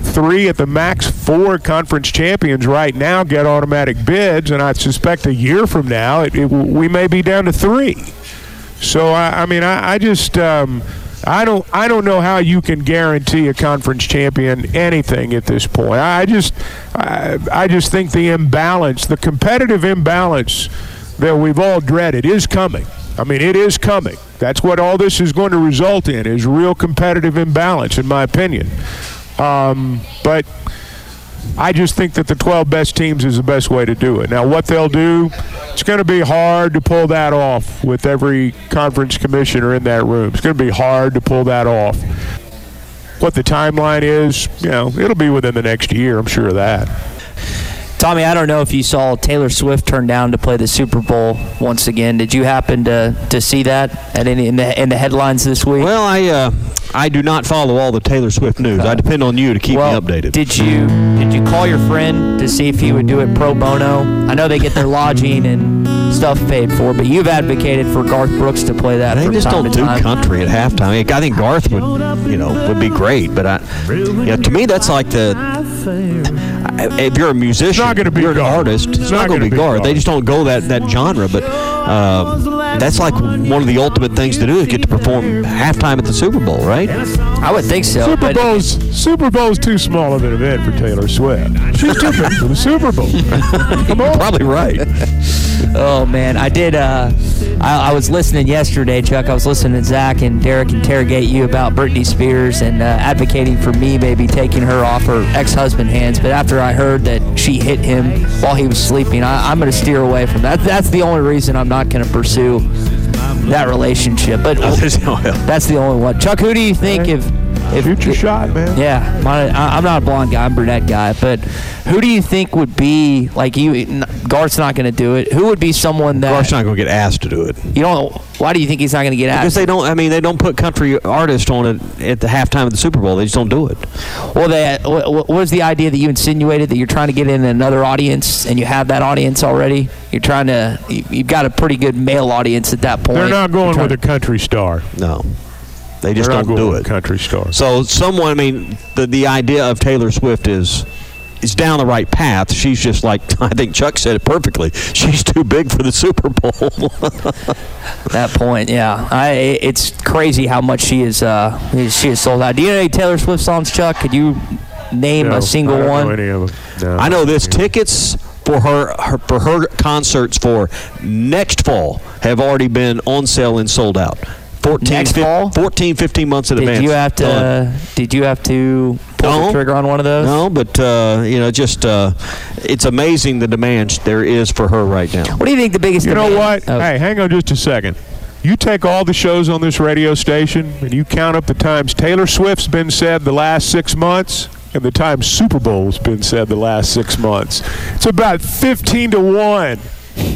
three at the max four conference champions right now get automatic bids, and I suspect a year from now it, it, we may be down to three. So I, I mean, I, I just um, I don't I don't know how you can guarantee a conference champion anything at this point. I just I, I just think the imbalance, the competitive imbalance that we've all dreaded, is coming. I mean, it is coming. That's what all this is going to result in is real competitive imbalance, in my opinion. Um, but I just think that the 12 best teams is the best way to do it. Now, what they'll do, it's going to be hard to pull that off with every conference commissioner in that room. It's going to be hard to pull that off. What the timeline is, you know, it'll be within the next year. I'm sure of that. Tommy, I don't know if you saw Taylor Swift turn down to play the Super Bowl once again. Did you happen to, to see that at any in the in the headlines this week? Well, I uh, I do not follow all the Taylor Swift news. I depend on you to keep well, me updated. Did you did you call your friend to see if he would do it pro bono? I know they get their lodging and stuff paid for, but you've advocated for Garth Brooks to play that. They just don't do time. country at halftime. I think Garth would, you know, would be great. But I, yeah, to me, that's like the. If you're a musician, not gonna be you're an artist. It's, It's not, not going to be Garth. They just don't go that that genre. But um, that's like one of the ultimate things to do is get to perform halftime at the Super Bowl, right? I would think so. Super but Bowl's Super Bowl's too small of an event for Taylor Swift. She's too big for the Super Bowl. <laughs> Come on. Probably right. <laughs> Oh man, I did. Uh, I, I was listening yesterday, Chuck. I was listening to Zach and Derek interrogate you about Britney Spears and uh, advocating for me maybe taking her off her ex-husband hands. But after I heard that she hit him while he was sleeping, I, I'm going to steer away from that. <laughs> That's the only reason I'm not going to pursue that relationship. But <laughs> that's the only one. Chuck, who do you think if if Shoot your shot, man. yeah, my, I, I'm not a blonde guy. I'm a brunette guy. But who do you think would be like you? N- Garth's not going to do it. Who would be someone that Garth's not going to get asked to do it you don't? Why do you think he's not going to get asked? because they don't. I mean, they don't put country artists on it at the halftime of the Super Bowl. They just don't do it. well, they, what, what was the idea that you insinuated that you're trying to get in another audience and you have that audience already? You're trying to. You, you've got a pretty good male audience at that point. They're not going trying- with a country star. No, they just They're don't going do it. country star. So someone, I mean, the the idea of Taylor Swift is is down the right path. She's just like <laughs> I think Chuck said it perfectly. She's too big for the Super Bowl. <laughs> that point. Yeah, I. It's crazy how much she is. Uh, she is sold out. Do you know any Taylor Swift songs, Chuck? Could you name No, a single I don't one? Know any of them. No. I know this tickets for her, her for her concerts for next fall have already been on sale and sold out. 14, Next fif- fall? 14, 15 months in Did advance. you have to? Uh, did you have to pull No. the trigger on one of those? No, but uh, you know, just uh, it's amazing the demand there is for her right now. What do you think the biggest? You know what? Oh, Hey, hang on just a second. You take all the shows on this radio station and you count up the times Taylor Swift's been said the last six months and the times Super Bowl's been said the last six months. It's about 15 to 1.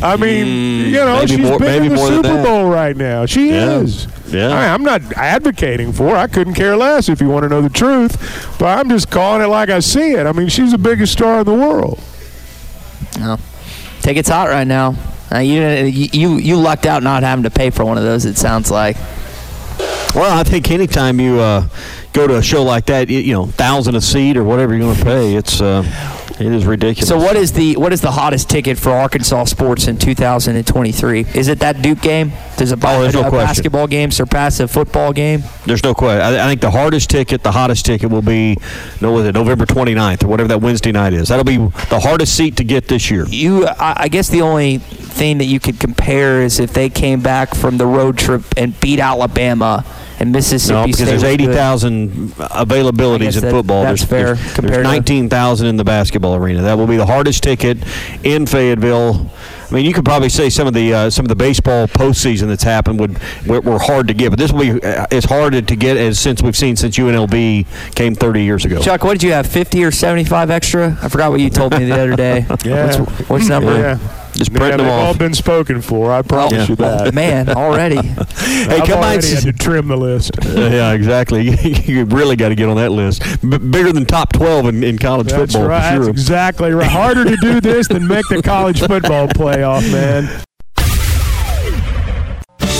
I mean, you know, Mm, she's more- big in the than Super. Bowl right now. She Yeah. is. Yeah. I, I'm not advocating for her. I couldn't care less if you want to know the truth. But I'm just calling it like I see it. I mean, she's the biggest star in the world. no. Tickets hot right now. Uh, you, you you lucked out not having to pay for one of those. It sounds like. Well, I think anytime you uh, go to a show like that, you, you know, thousand a seat or whatever you're going to pay, it's uh, It is ridiculous. So what is the what is the hottest ticket for Arkansas sports in 2023? Is it that Duke game? Does a, Oh, there's a no question. basketball game surpass a football game? There's no question. I, I think the hardest ticket, the hottest ticket, will be no, was it November 29th or whatever that Wednesday night is. That'll be the hardest seat to get this year. You, I, I guess the only thing that you could compare is if they came back from the road trip and beat Alabama and Mississippi No, because State. there's 80,000 availabilities in that- football. that's there's, fair There's, compared there's to- 19,000 in the basketball arena. That will be the hardest ticket in Fayetteville. I mean, you could probably say some of the uh, some of the baseball postseason that's happened would were, were hard to get, but this will be uh, as hard to get as since we've seen since UNLV came 30 years ago. Chuck, what did you have? 50 or 75 extra? I forgot what you told me the other day. <laughs> Yeah. What's, what's number? Yeah. Just Yeah, printing they've them all been spoken for. I promise you Oh, that. <laughs> man, already. <laughs> Hey, I've come already had to trim the list. <laughs> yeah, exactly. you really got to get on that list. B- bigger than top 12 in, in college That's football. right. For That's sure. exactly right. Harder to do this than make the college football playoff, man.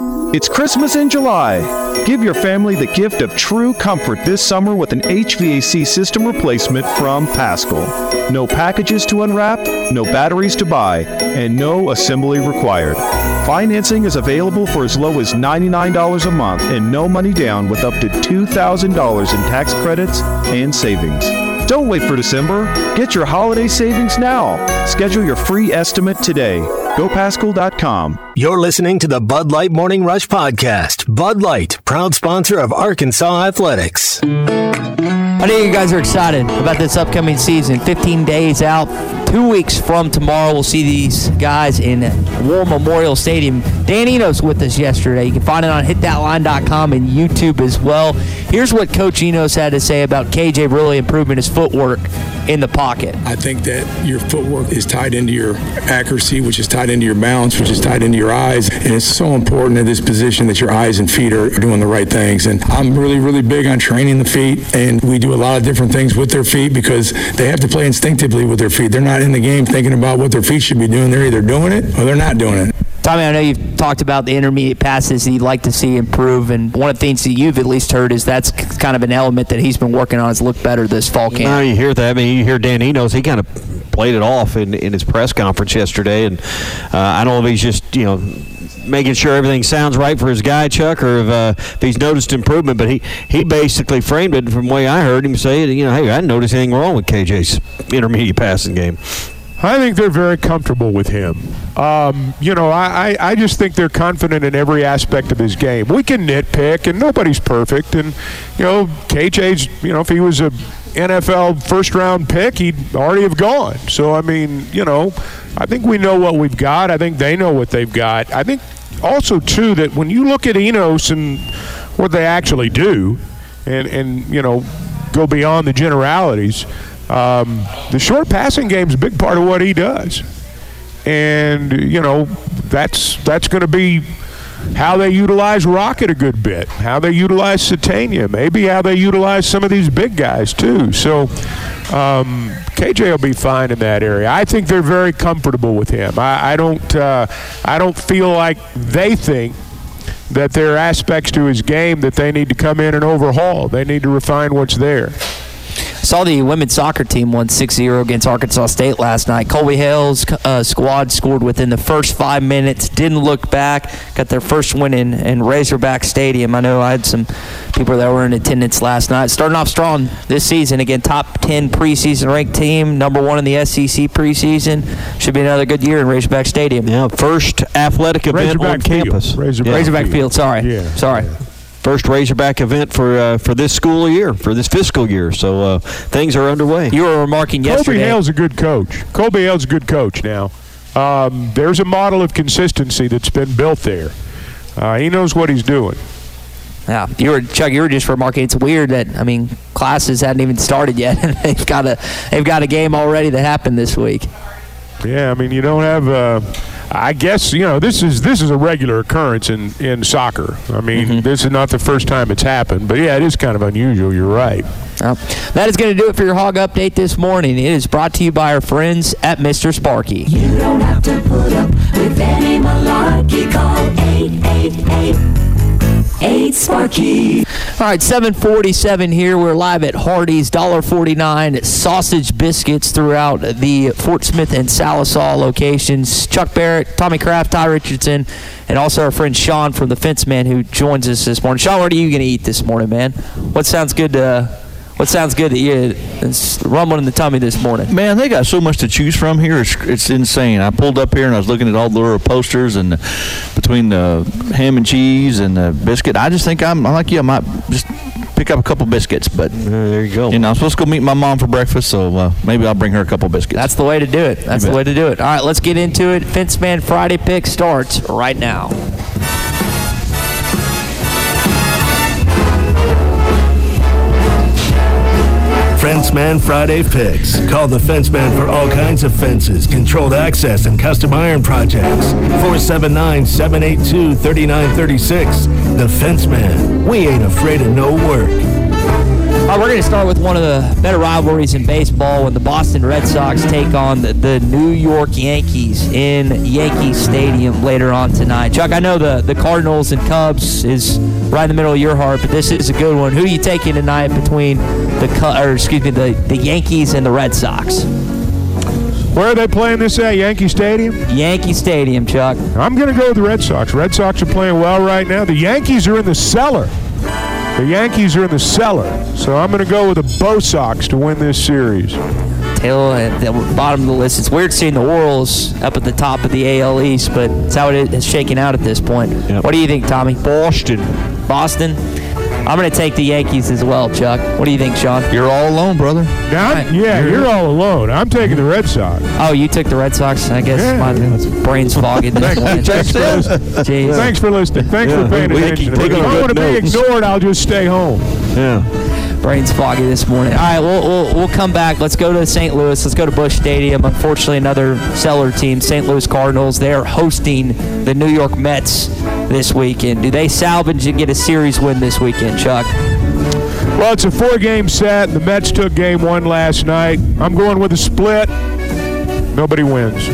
It's Christmas in July. Give your family the gift of true comfort this summer with an HVAC system replacement from Paschal. No packages to unwrap, no batteries to buy, and no assembly required. Financing is available for as low as $99 a month and no money down with up to $2,000 in tax credits and savings. Don't wait for December. Get your holiday savings now. Schedule your free estimate today. GoPaschal.com. You're listening to the Bud Light Morning Rush Podcast. Bud Light, proud sponsor of Arkansas Athletics. I know you guys are excited about this upcoming season. 15 days out, two weeks from tomorrow, we'll see these guys in War Memorial Stadium. Dan Enos with us yesterday. You can find it on hitthatline.com and YouTube as well. Here's what Coach Enos had to say about KJ really improving his footwork in the pocket. I think that your footwork is tied into your accuracy, which is tied into your balance, which is tied into your eyes. And it's so important in this position that your eyes and feet are doing the right things. And I'm really, really big on training the feet. And we do a lot of different things with their feet because they have to play instinctively with their feet. They're not in the game thinking about what their feet should be doing. They're either doing it or they're not doing it. Tommy, I know you've talked about the intermediate passes that you'd like to see improve, and one of the things that you've at least heard is that's kind of an element that he's been working on is looked better this fall camp. No, you hear that. I mean, you hear Dan Enos. He kind of played it off in, in his press conference yesterday, and uh, I don't know if he's just you know making sure everything sounds right for his guy Chuck, or if, uh, if he's noticed improvement. But he he basically framed it from the way I heard him say. You know, hey, I didn't notice anything wrong with KJ's intermediate passing game. I think they're very comfortable with him. Um, you know, I, I, I just think they're confident in every aspect of his game. We can nitpick, and nobody's perfect. And, you know, KJ's, you know, if he was a NFL first round pick, he'd already have gone. So, I mean, you know, I think we know what we've got. I think they know what they've got. I think also, too, that when you look at Enos and what they actually do, and, and you know, go beyond the generalities, um, the short passing game is a big part of what he does, and you know that's that's going to be how they utilize Rocket a good bit, how they utilize Sategna, maybe how they utilize some of these big guys too. So um, KJ will be fine in that area. I think they're very comfortable with him. I, I don't uh, I don't feel like they think that there are aspects to his game that they need to come in and overhaul. They need to refine what's there. Saw the women's soccer team won 6-0 against Arkansas State last night. Colby Hale's uh, squad scored within the first five minutes. Didn't look back. Got their first win in, in Razorback Stadium. I know I had some people that were in attendance last night. Starting off strong this season. Again, top 10 preseason ranked team. Number one in the SEC preseason. Should be another good year in Razorback Stadium. Yeah, first athletic event Razorback on Field. campus. Razorback Razorback Field. Sorry. Yeah. Sorry. First Razorback event for uh, for this school year, for this fiscal year. So uh, things are underway. You were remarking Colby yesterday. Hale's a good coach. Colby Hale's a good coach now. Um, there's a model of consistency that's been built there. Uh, he knows what he's doing. Yeah, you were Chuck. You were just remarking. It's weird that I mean classes hadn't even started yet, <laughs> and they've got a they've got a game already that happened this week. Yeah, I mean you don't have. Uh, I guess you know this is this is a regular occurrence in in soccer. I mean Mm-hmm. this is not the first time it's happened, but yeah, it is kind of unusual. You're right. Well, that is going to do it for your hog update this morning. It is brought to you by our friends at Mr. Sparky. You don't have to put up with any malarkey. Call 888 Sparky. All right, 747 here. We're live at Hardee's, $1.49 sausage biscuits throughout the Fort Smith and Sallisaw locations. Chuck Barrett, Tommy Kraft, Ty Richardson, and also our friend Sean from the Fence Man who joins us this morning. Sean, what are you going to eat this morning, man? What sounds good to, what sounds good to you? It's rumbling in the tummy this morning. Man, they got so much to choose from here. It's, it's insane. I pulled up here and I was looking at all the little posters and between the ham and cheese and the biscuit. I just think I'm, I'm like you. I might just pick up a couple biscuits. But there you go. You know, I'm supposed to go meet my mom for breakfast, so uh, maybe I'll bring her a couple biscuits. That's the way to do it. That's the way to do it. All right, let's get into it. Fence Man Friday pick starts right now. Fenceman Friday Picks. Call the Fenceman for all kinds of fences, controlled access, and custom iron projects. 479 782 3936. The Fenceman. We ain't afraid of no work. All right, we're going to start with one of the better rivalries in baseball when the Boston Red Sox take on the, the New York Yankees in Yankee Stadium later on tonight. Chuck, I know the, the Cardinals and Cubs is right in the middle of your heart, but this is a good one. Who are you taking tonight between the or excuse me the, the Yankees and the Red Sox? Where are they playing this at? Yankee Stadium? Yankee Stadium, Chuck. I'm going to go with the Red Sox. Red Sox are playing well right now. The Yankees are in the cellar. The Yankees are in the cellar. So I'm going to go with the Bo Sox to win this series. Tail at the bottom of the list. It's weird seeing the Orioles up at the top of the AL East, but it's how it is shaking out at this point. What do you think, Tommy? Boston. Boston. I'm going to take the Yankees as well, Chuck. What do you think, Sean? You're all alone, brother. Now, I'm- yeah, you're all alone. I'm taking the Red Sox. Oh, you took the Red Sox. I guess Yeah. my brain's foggy. this <laughs> Thanks, morning. thanks for listening. Thanks for listening. Thanks Yeah, for paying we attention. If I want to be notes. ignored, I'll just stay home. Yeah. Brain's foggy this morning. All right, we'll, we'll, we'll come back. Let's go to St. Louis. Let's go to Busch Stadium. Unfortunately, another seller team, St. Louis Cardinals. They're hosting the New York Mets this weekend. Do they salvage and get a series win this weekend, Chuck? Well, it's a four-game set. The Mets took game one last night. I'm going with a split. Nobody wins.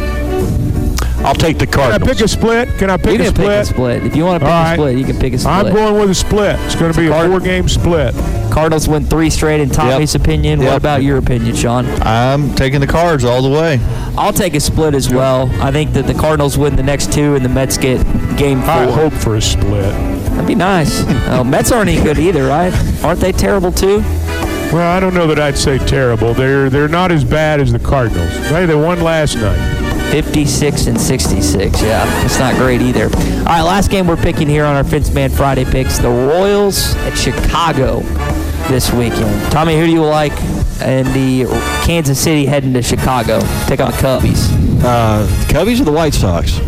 I'll take the card. Can I pick a split? Can I pick you a split? pick a split. If you want to pick All a split, you can pick a split. I'm going with a split. It's going to be a Card- four-game split. Cardinals win three straight in Tommy's opinion. What about your opinion, Sean? I'm taking the cards all the way. I'll take a split as well. I think that the Cardinals win the next two and the Mets get game four. I hope for a split. That'd be nice. <laughs> oh, Mets aren't any good either, right? Aren't they terrible too? Well, I don't know that I'd say terrible. They're they're not as bad as the Cardinals. Hey, they won last night. 56 and 66. Yeah, it's not great either. All right, last game we're picking here on our Fence Man Friday picks the Royals at Chicago this weekend. Tommy, who do you like? And the Kansas City heading to Chicago. Take on the Cubbies. Uh, Cubbies or the White Sox?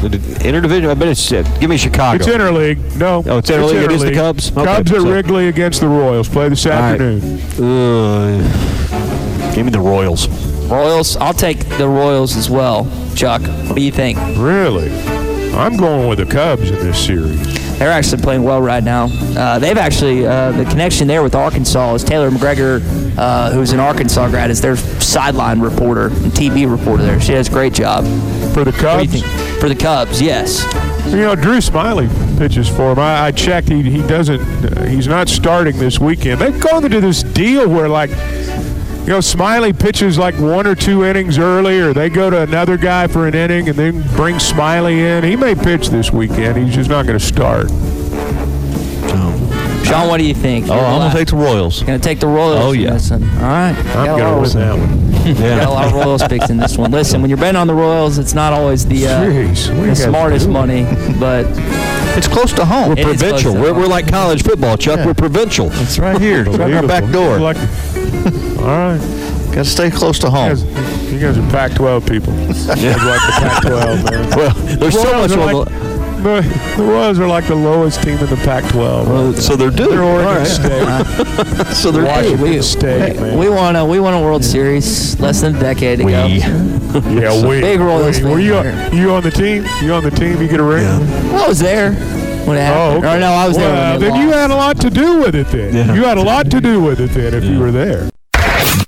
The interdivision. I bet it's uh, give me Chicago. It's interleague. No. Oh, it's interleague. It is the Cubs? Okay, Cubs at so- Wrigley against the Royals. Play this right. afternoon. Uh, give me the Royals. Royals. I'll take the Royals as well. Chuck, what do you think? Really? I'm going with the Cubs in this series. They're actually playing well right now. Uh, they've actually uh, the connection there with Arkansas is Taylor McGregor, uh, who's an Arkansas grad, is their sideline reporter and TV reporter there. She does a great job. For the Cubs? For the Cubs, yes. You know, Drew Smyly pitches for him. I, I checked. He, he doesn't. Uh, he's not starting this weekend. They've gone into this deal where, like, you know, Smyly pitches like one or two innings early, or they go to another guy for an inning and then bring Smyly in. He may pitch this weekend. He's just not going to start. Sean, what do you think? Oh, I'm gonna take the Royals. Gonna take the Royals. Oh, yeah. this one. All right. I'm going lot to win of- that one. Got a lot of Royals picks in this one. Listen, when you're betting on the Royals, it's not always the, uh, Jeez, what are you the smartest doing? money, but It's close to home. It is close Provincial. to We're, home. we're like college football, Chuck. Yeah. We're provincial. It's right here. It's right in our back door. Like- all right. Got to stay close to You home. guys, you guys are Pac-12 people. <laughs> You guys like the Pac-12, man. <laughs> Well, there's so much on like- the The, the Royals are like the lowest team in the Pac-12. so they're due. They're Oregon All right. State. <laughs> so they're Washington we, State, we, man. we won a we won a World Series less than a decade ago. yeah, we. Big Royals we- Were you, here. you on the team? You on the team? You get a ring? I was there when it Oh, okay. Or no, I was there. well, they then you had a lot to do with it. Then you had a lot to do with it. Then if you were there.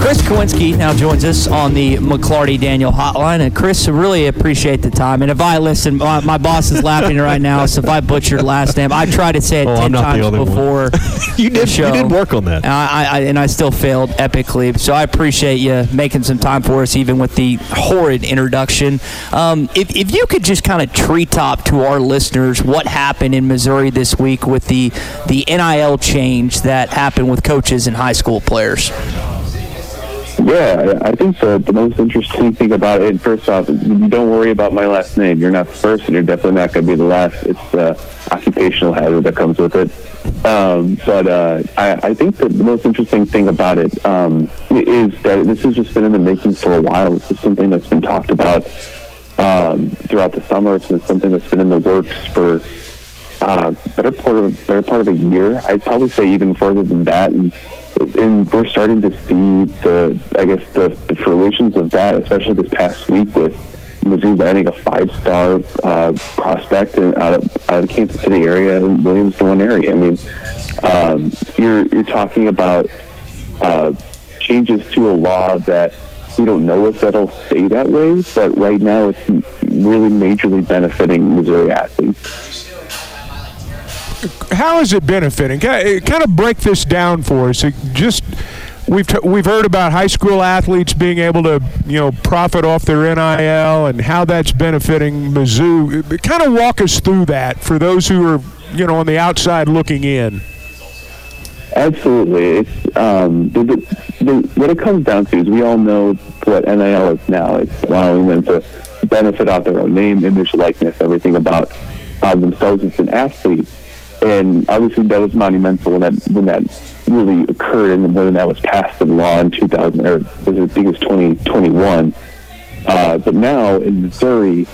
Chris Kowinski now joins us on the McLarty Daniel hotline. And Chris, really appreciate the time. And if I listen, my, my boss is laughing right now. So if I butchered last name, I tried to say it Oh, 10 I'm not the times before. <laughs> You did- the show. you did work on that. And I, I, and I still failed epically. So I appreciate you making some time for us, even with the horrid introduction. Um, if, if you could just kind of treetop to our listeners what happened in Missouri this week with the, the NIL change that happened with coaches and high school players. Yeah, I think the, the most interesting thing about it, first off, don't worry about my last name. You're not the first, and you're definitely not going to be the last. It's the occupational hazard that comes with it. Um, but uh, I, I think that the most interesting thing about it um, is that this has just been in the making for a while. This is something that's been talked about um, throughout the summer. It's been something that's been in the works for uh, better part of better part of a year. I'd probably say even further than that, and and we're starting to see the I guess the, the fruitions of that, especially this past week with Mizzou landing a five-star uh, prospect in, out of out of the Kansas City area and Williams Nwaneri. I mean, um, you're you're talking about uh, changes to a law that we don't know if that'll stay that way, but right now it's really majorly benefiting Missouri athletes. How is it benefiting? Kind of- break this down for us. It just we've t- we've heard about high school athletes being able to you know profit off their NIL and how that's benefiting Mizzou. Kind of walk us through that for those who are you know on the outside looking in. Absolutely. It's um, the, the, the, what it comes down to is we all know what NIL is now. It's allowing them to benefit off their own name, image, likeness, everything about uh, themselves as an athlete. And obviously, that was monumental when that when that really occurred, and when that was passed in law in 2000, or I think it was 2021. Uh, but now in Missouri,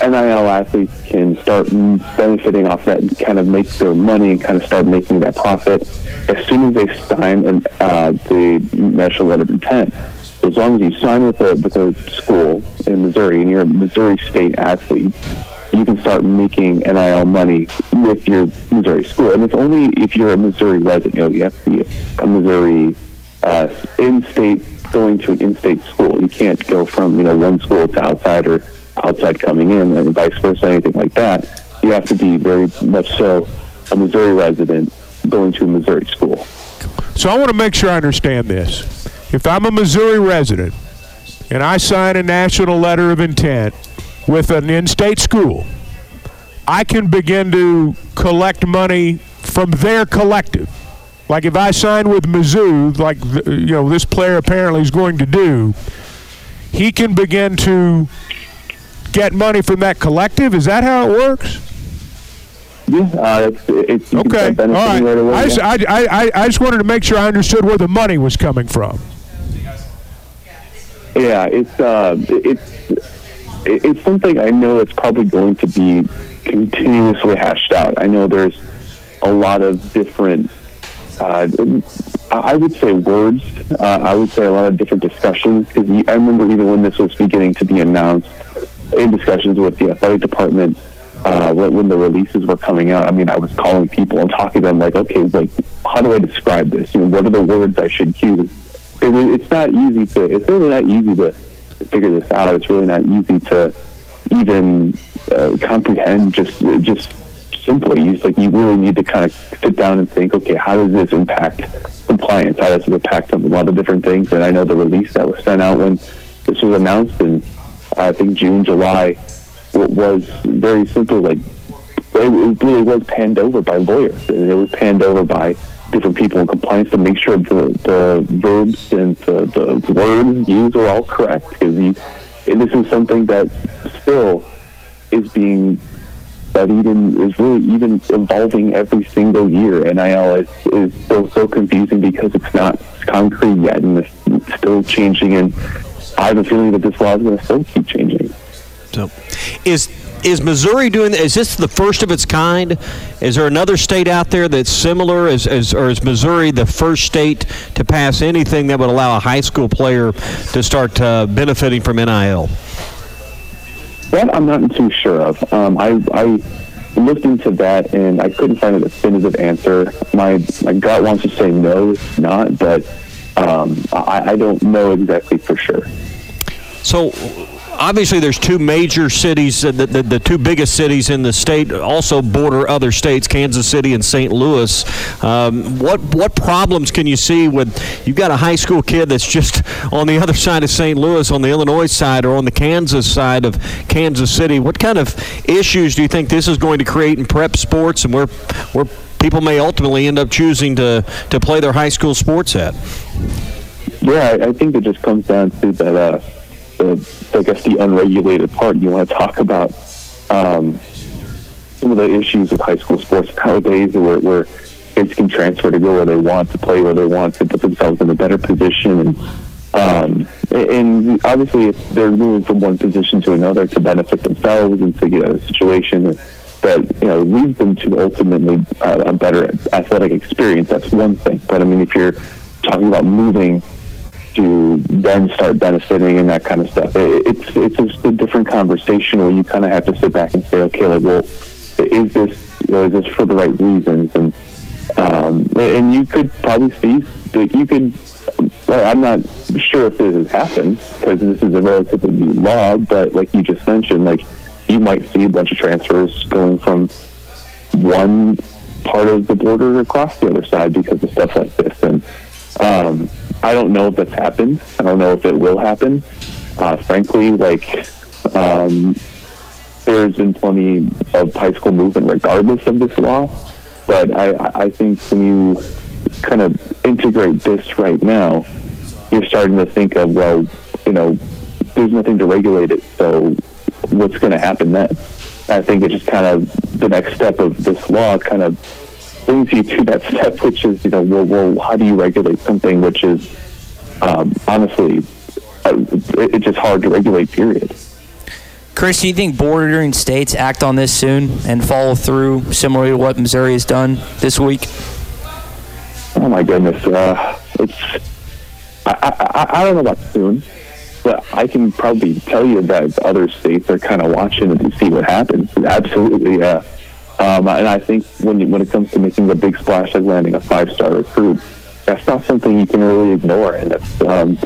NIL athletes can start benefiting off that and kind of make their money and kind of start making that profit as soon as they sign an, uh, the national letter of intent. As long as you sign with a, with a school in Missouri and you're a Missouri State athlete, you can start making NIL money with your Missouri school. And it's only if you're a Missouri resident. You, know, you have to be a Missouri uh, in-state going to an in-state school. You can't go from you know one school to outside or outside coming in, and vice versa, anything like that. You have to be very much so a Missouri resident going to a Missouri school. So I want to make sure I understand this. If I'm a Missouri resident and I sign a national letter of intent with an in-state school, I can begin to collect money from their collective. Like if I sign with Mizzou, like you know this player apparently is going to do, he can begin to get money from that collective. Is that how it works? Yeah, uh, it's, it's Okay, all right. right away. I just, yeah. I, I, I just wanted to make sure I understood where the money was coming from. Yeah, it's uh, it's it, it's something I know that's probably going to be continuously hashed out. I know there's a lot of different, uh, I would say words. Uh, I would say a lot of different discussions because I remember even when this was beginning to be announced in discussions with the athletic department. Uh, when, when the releases were coming out, I mean, I was calling people and talking to them like, okay, like, how do I describe this? You know, what are the words I should use? It, it's not easy to. It's really not easy to figure this out. It's really not easy to even uh, comprehend just just simply. It's like you really need to kind of sit down and think, okay, how does this impact compliance? How does it impact a lot of different things? And I know the release that was sent out when this was announced in I think June, July, was very simple. Like it really was panned over by lawyers, it was panned over by different people in compliance to make sure the, the verbs and the, the words used are all correct. Because this is something that still is being studied and is really even evolving every single year. NIL is, is still so confusing because it's not concrete yet and it's still changing. And I have a feeling that this law is going to still keep changing. So, is is Missouri doing? Is this the first of its kind? Is there another state out there that's similar? Is, is or is Missouri the first state to pass anything that would allow a high school player to start uh, benefiting from NIL? That I'm not too sure of. Um, I, I looked into that and I couldn't find a definitive answer. My my gut wants to say no, it's not, but um, I, I don't know exactly for sure. So obviously there's two major cities the, the, the, two biggest cities in the state also border other states kansas city and st louis. Um, what what problems can you see with you've got a high school kid that's just <laughs> on the other side of st louis on the illinois side or on the kansas side of kansas city? What kind of issues do you think this is going to create in prep sports and where where people may ultimately end up choosing to to play their high school sports at? Yeah i think it just comes down to that uh, the, I guess, the unregulated part. You want to talk about um, some of the issues with high school sports nowadays, where, where kids can transfer to go where they want, to play where they want, to put themselves in a better position, and um, and obviously, if they're moving from one position to another to benefit themselves and to get a situation that you know leads them to ultimately uh, a better athletic experience, that's one thing. But I mean, if you're talking about moving to then start benefiting and that kind of stuff. It, it's it's just a different conversation where you kind of have to sit back and say, okay, like, well, is this you know, is this for the right reasons? And um, and you could probably see that you could. Well, I'm not sure if this has happened because this is a relatively new law, but like you just mentioned, like you might see a bunch of transfers going from one part of the border across the other side because of stuff like this. And um, I don't know if that's happened. I don't know if it will happen. Uh, frankly, like um, there's been plenty of high school movement regardless of this law. But I, I think when you kind of integrate this right now, you're starting to think of, well, you know, there's nothing to regulate it, so what's going to happen then? I think it's just kind of the next step of this law kind of brings you to that step, which is, you know, well, well how do you regulate something which is um, honestly, uh, it's just hard to regulate, period. Chris, do you think bordering states act on this soon and follow through similar to what Missouri has done this week? Oh my goodness, uh, it's I, I, I don't know about soon, but I can probably tell you that other states are kind of watching to see what happens. Absolutely, yeah. Um, and I think when when it comes to making a big splash like landing a five star recruit, that's not something you can really ignore. And um,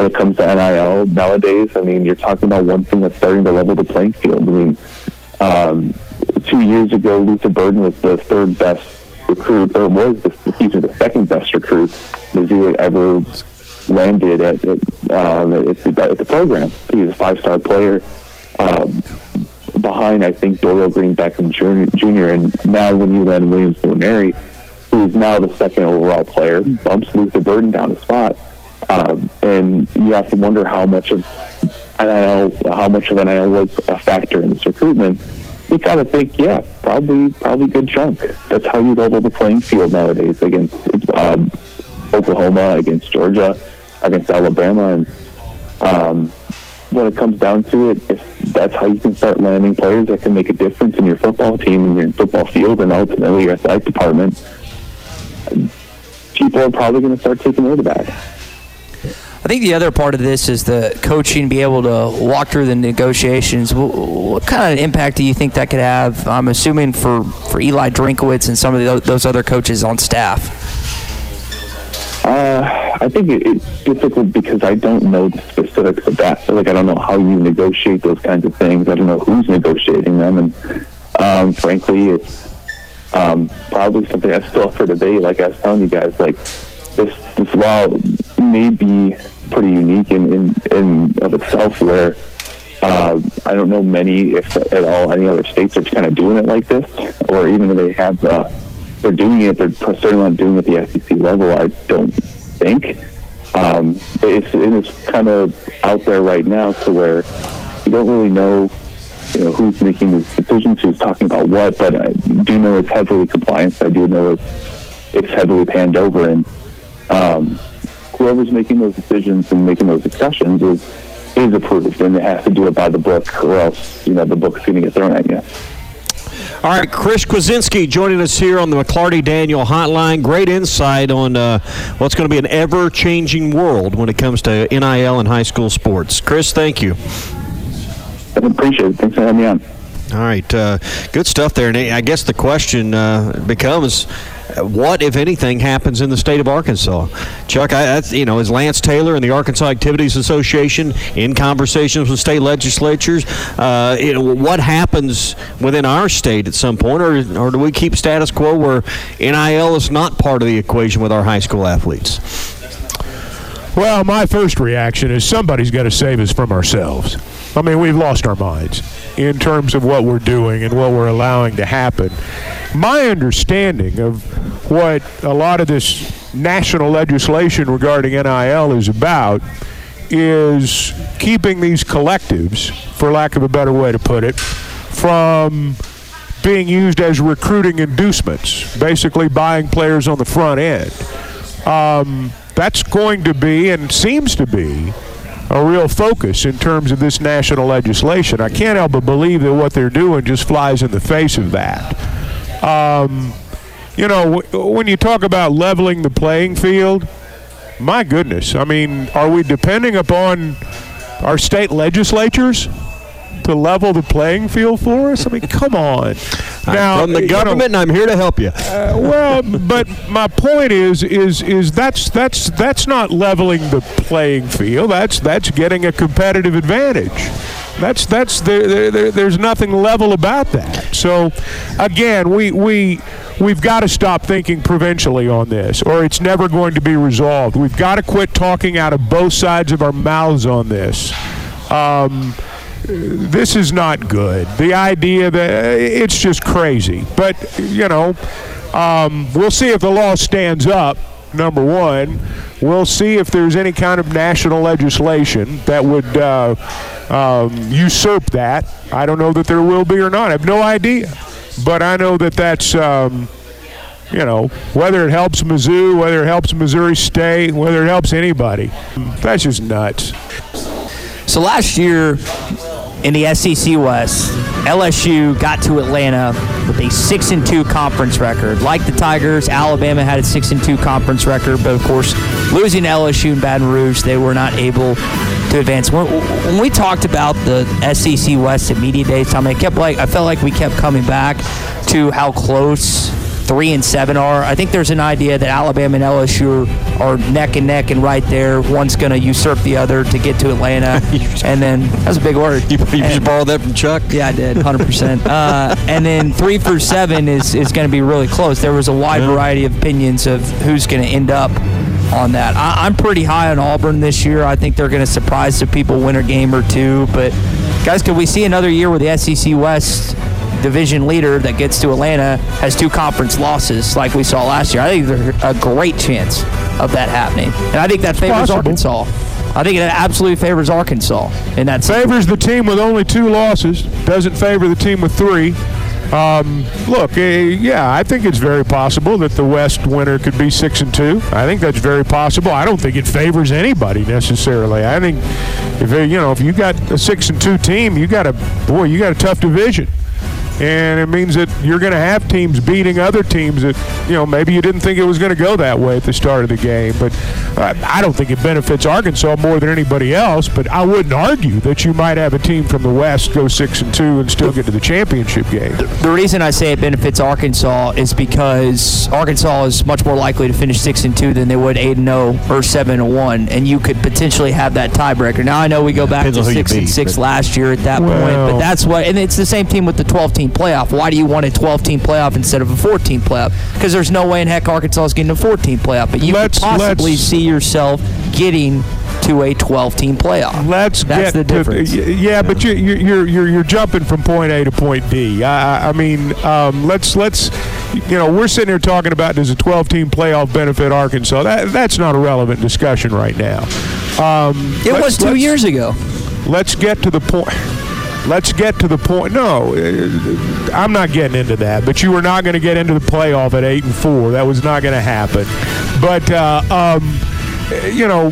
when it comes to NIL nowadays. I mean, you're talking about one thing that's starting to level the playing field. I mean, um, two years ago, Luther Burden was the third best recruit, or was the, excuse me, the second best recruit Missouri ever landed at, at, um, at, the, at the program. He was a five-star player. Um, behind, I think, Dorial Green Beckham Jr. And now when you land Williams Nwaneri, who's now the second overall player, bumps Luther Burden down a spot. Um, and you have to wonder how much of NIL, how much of NIL was a factor in this recruitment. You got to think, yeah, probably, probably good chunk. That's how you level the playing field nowadays against um, Oklahoma, against Georgia, against Alabama, and um, when it comes down to it, if that's how you can start landing players that can make a difference in your football team and your football field and ultimately your athletic department, people are probably going to start taking note of that. I think the other part of this is the coaching, be able to walk through the negotiations. What, what kind of impact do you think that could have? I'm assuming for, for Eli Drinkwitz and some of the, those other coaches on staff. Uh, I think it, it's difficult because I don't know the specifics of that. So, like, I don't know how you negotiate those kinds of things. I don't know who's negotiating them, and um, frankly, it's um, probably something that's still for debate. Like I was telling you guys, like this this law may be pretty unique in in, in of itself, where uh, I don't know many, if at all, any other states are kind of doing it like this, or even if they have. Uh, they're doing it. They're certainly not doing it at the SEC level. I don't think. Um, it's it's kind of out there right now to where you don't really know, you know, who's making these decisions, who's talking about what. But I do know it's heavily compliance. I do know it's it's heavily panned over, and um, whoever's making those decisions and making those discussions is is approved, and they have to do it by the book, or else you know the book's going to get thrown at you. All right, Chris Kwasinski joining us here on the McLarty Daniel Hotline. Great insight on uh, what's going to be an ever changing world when it comes to NIL and high school sports. Chris, thank you. I appreciate it. Thanks for having me on. All right, uh, good stuff there. And I guess the question uh, becomes, what, if anything, happens in the state of Arkansas? Chuck, I, that's, you know, is Lance Taylor and the Arkansas Activities Association in conversations with state legislatures? Uh, you know, what happens within our state at some point, or, or do we keep status quo where NIL is not part of the equation with our high school athletes? Well, my first reaction is somebody's got to save us from ourselves. I mean, we've lost our minds in terms of what we're doing and what we're allowing to happen. My understanding of what a lot of this national legislation regarding NIL is about is keeping these collectives, for lack of a better way to put it, from being used as recruiting inducements, basically buying players on the front end. Um, that's going to be and seems to be a real focus in terms of this national legislation. I can't help but believe that what they're doing just flies in the face of that. Um, you know, w- when you talk about leveling the playing field, my goodness, I mean, are we depending upon our state legislatures to level the playing field for us? I mean, come on. Now, from the government, know- and I'm here to help you. uh, well, but my point is, is, is that's that's that's not leveling the playing field. That's that's getting a competitive advantage. That's that's there, there, there's nothing level about that. So, again, we we we've got to stop thinking provincially on this, or it's never going to be resolved. We've got to quit talking out of both sides of our mouths on this. Um, this is not good. The idea that it's just crazy. But you know, um, we'll see if the law stands up. Number one, we'll see if there's any kind of national legislation that would uh, um, usurp that. I don't know that there will be or not. I have no idea. But I know that that's. Um, you know, whether it helps Mizzou, whether it helps Missouri State, whether it helps anybody, that's just nuts. So last year in the SEC West, LSU got to Atlanta with a six and two conference record. Like the Tigers, Alabama had a six and two conference record, but of course, losing LSU and Baton Rouge, they were not able to advance. When, when we talked about the SEC West at media days, Tommy, I kept like I felt like we kept coming back to how close three and seven are. I think there's an idea that Alabama and LSU are neck and neck and right there. One's going to usurp the other to get to Atlanta, <laughs> and then that's a big word. You, you And- borrowed that from Chuck? yeah, I did, hundred percent. <laughs> Uh, and then three through seven is is going to be really close. There was a wide variety of opinions of who's going to end up on that. I, I'm pretty high on Auburn this year. I think they're going to surprise some people, win a game or two. But guys, could we see another year where the SEC West division leader that gets to Atlanta has two conference losses like we saw last year? I think there's a great chance of that happening, and I think that favors possible. Arkansas. I think it absolutely favors Arkansas in that. Favors the team with only two losses, doesn't favor the team with three. Um, look, uh, yeah, I think it's very possible that the West winner could be six and two. I think that's very possible. I don't think it favors anybody necessarily. I think if you know if you got a six and two team, you got a boy, you got a tough division and it means that you're going to have teams beating other teams that you know maybe you didn't think it was going to go that way at the start of the game. But uh, I don't think it benefits Arkansas more than anybody else. But I wouldn't argue that you might have a team from the West go six and two and still get to the championship game. The reason I say it benefits Arkansas is because Arkansas is much more likely to finish six and two than they would eight and zero or seven and one, and you could potentially have that tiebreaker. Now I know we go back Depends to on who you six and six last year at that point, but that's what, and it's the same team with the twelve team playoff. Why do you want a twelve team playoff instead of a fourteen playoff? Because there's no way in heck Arkansas is getting a fourteen playoff, but you Let's- could possibly see yourself getting to a twelve team playoff. Let's that's get the to difference. y- yeah, but you, you, you're you're you're jumping from point A to point. I, I- I mean, um, let's let's you know we're sitting here talking about does a 12 team playoff benefit Arkansas? That that's not a relevant discussion right now. Um, it was two years ago. Let's get to the point. Let's get to the point. No, uh, I'm not getting into that. But you were not going to get into the playoff at eight and four. That was not going to happen. But uh, um, you know,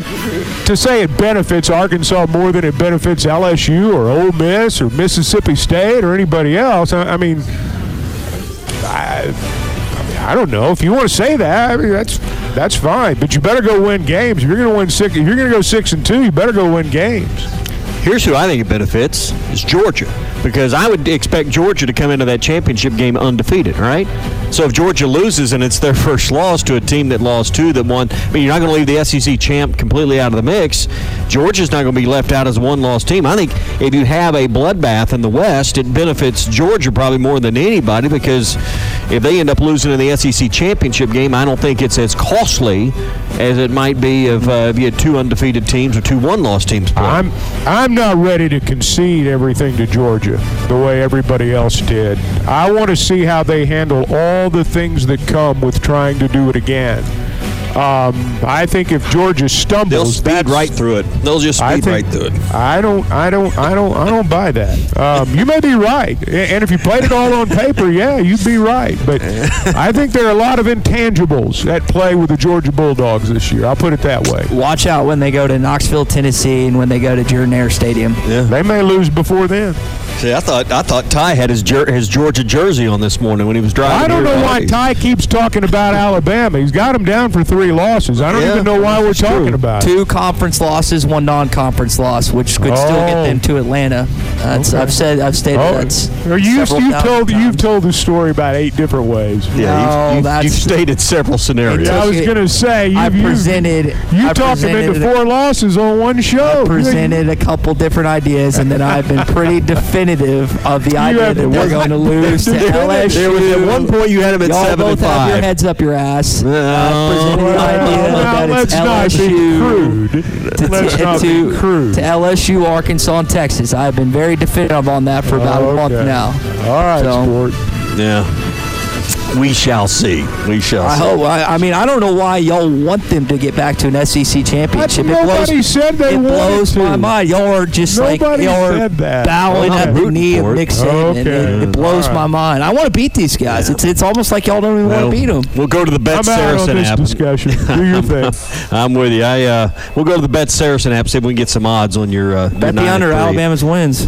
to say it benefits Arkansas more than it benefits LSU or Ole Miss or Mississippi State or anybody else, I, I mean, I, I don't know. If you want to say that, I mean, that's that's fine. But you better go win games. If you're going to win six, if you're going to go six and two, you better go win games. Here's who I think it benefits. Is Georgia because I would expect Georgia to come into that championship game undefeated, right? So if Georgia loses and it's their first loss to a team that lost two that won, I mean, you're not going to leave the SEC champ completely out of the mix. Georgia's not going to be left out as a one-loss team. I think if you have a bloodbath in the West, it benefits Georgia probably more than anybody because if they end up losing in the SEC championship game, I don't think it's as costly as it might be if, uh, if you had two undefeated teams or two one-loss teams. play. I'm I'm not ready to concede everything to Georgia the way everybody else did. I want to see how they handle all the things that come with trying to do it again. Um, I think if Georgia stumbles, They'll speed right through it. They'll just I speed think- right through it. I don't, I don't, I don't, I don't buy that. Um, you may be right, and if you played it all on paper, <laughs> yeah, you'd be right. But <laughs> I think there are a lot of intangibles at play with the Georgia Bulldogs this year. I'll put it that way. Watch out when they go to Knoxville, Tennessee, and when they go to Jordan-Hare Stadium. Yeah. They may lose before then. See, I thought I thought Ty had his jer- his Georgia jersey on this morning when he was driving. I don't here know why. Ty keeps talking about Alabama. He's got him down for three losses. I don't Yeah, even know why we're that's talking true. about it. Two conference losses, one non-conference loss, which could still get Oh. them to Atlanta. That's, Okay. I've said, I've stated Oh, that's. or You, you've thousand told you've told this story about eight different ways. No, Yeah, you've, you've, that's- you've stated several scenarios. I was going to say I you've, you've- presented. you I talked him into presented- four losses on one show. presented a couple different ideas, and then I've been pretty definitive <laughs> of the idea that we're going to lose to. <laughs> LSU. There was at one point you had him at Y'all seven both and have your five. heads up your ass. No. I presented the idea that let's it's LSU to, Let's to, not to, be crude. to LSU, Arkansas, and Texas. I've been very definitive on that for about a month now. All right, So- sport. Yeah, we shall see. We shall. I see. hope. I, I mean, I don't know why y'all want them to get back to an SEC championship. It Nobody blows, said they it wanted blows to. my mind. Y'all are just like Nobody y'all are bowing Well, at the knee of for it. Nick Saban. and Okay. It, it blows All my mind. I want to beat these guys. It's it's almost like y'all don't even Well, want to beat them. We'll go to the Bet I'm out on Saracen this app. discussion. Do your <laughs> thing. I'm with you. I uh, we'll go to the Bet Saracen app see if we can get some odds on your uh, your Bet the under. Alabama's wins.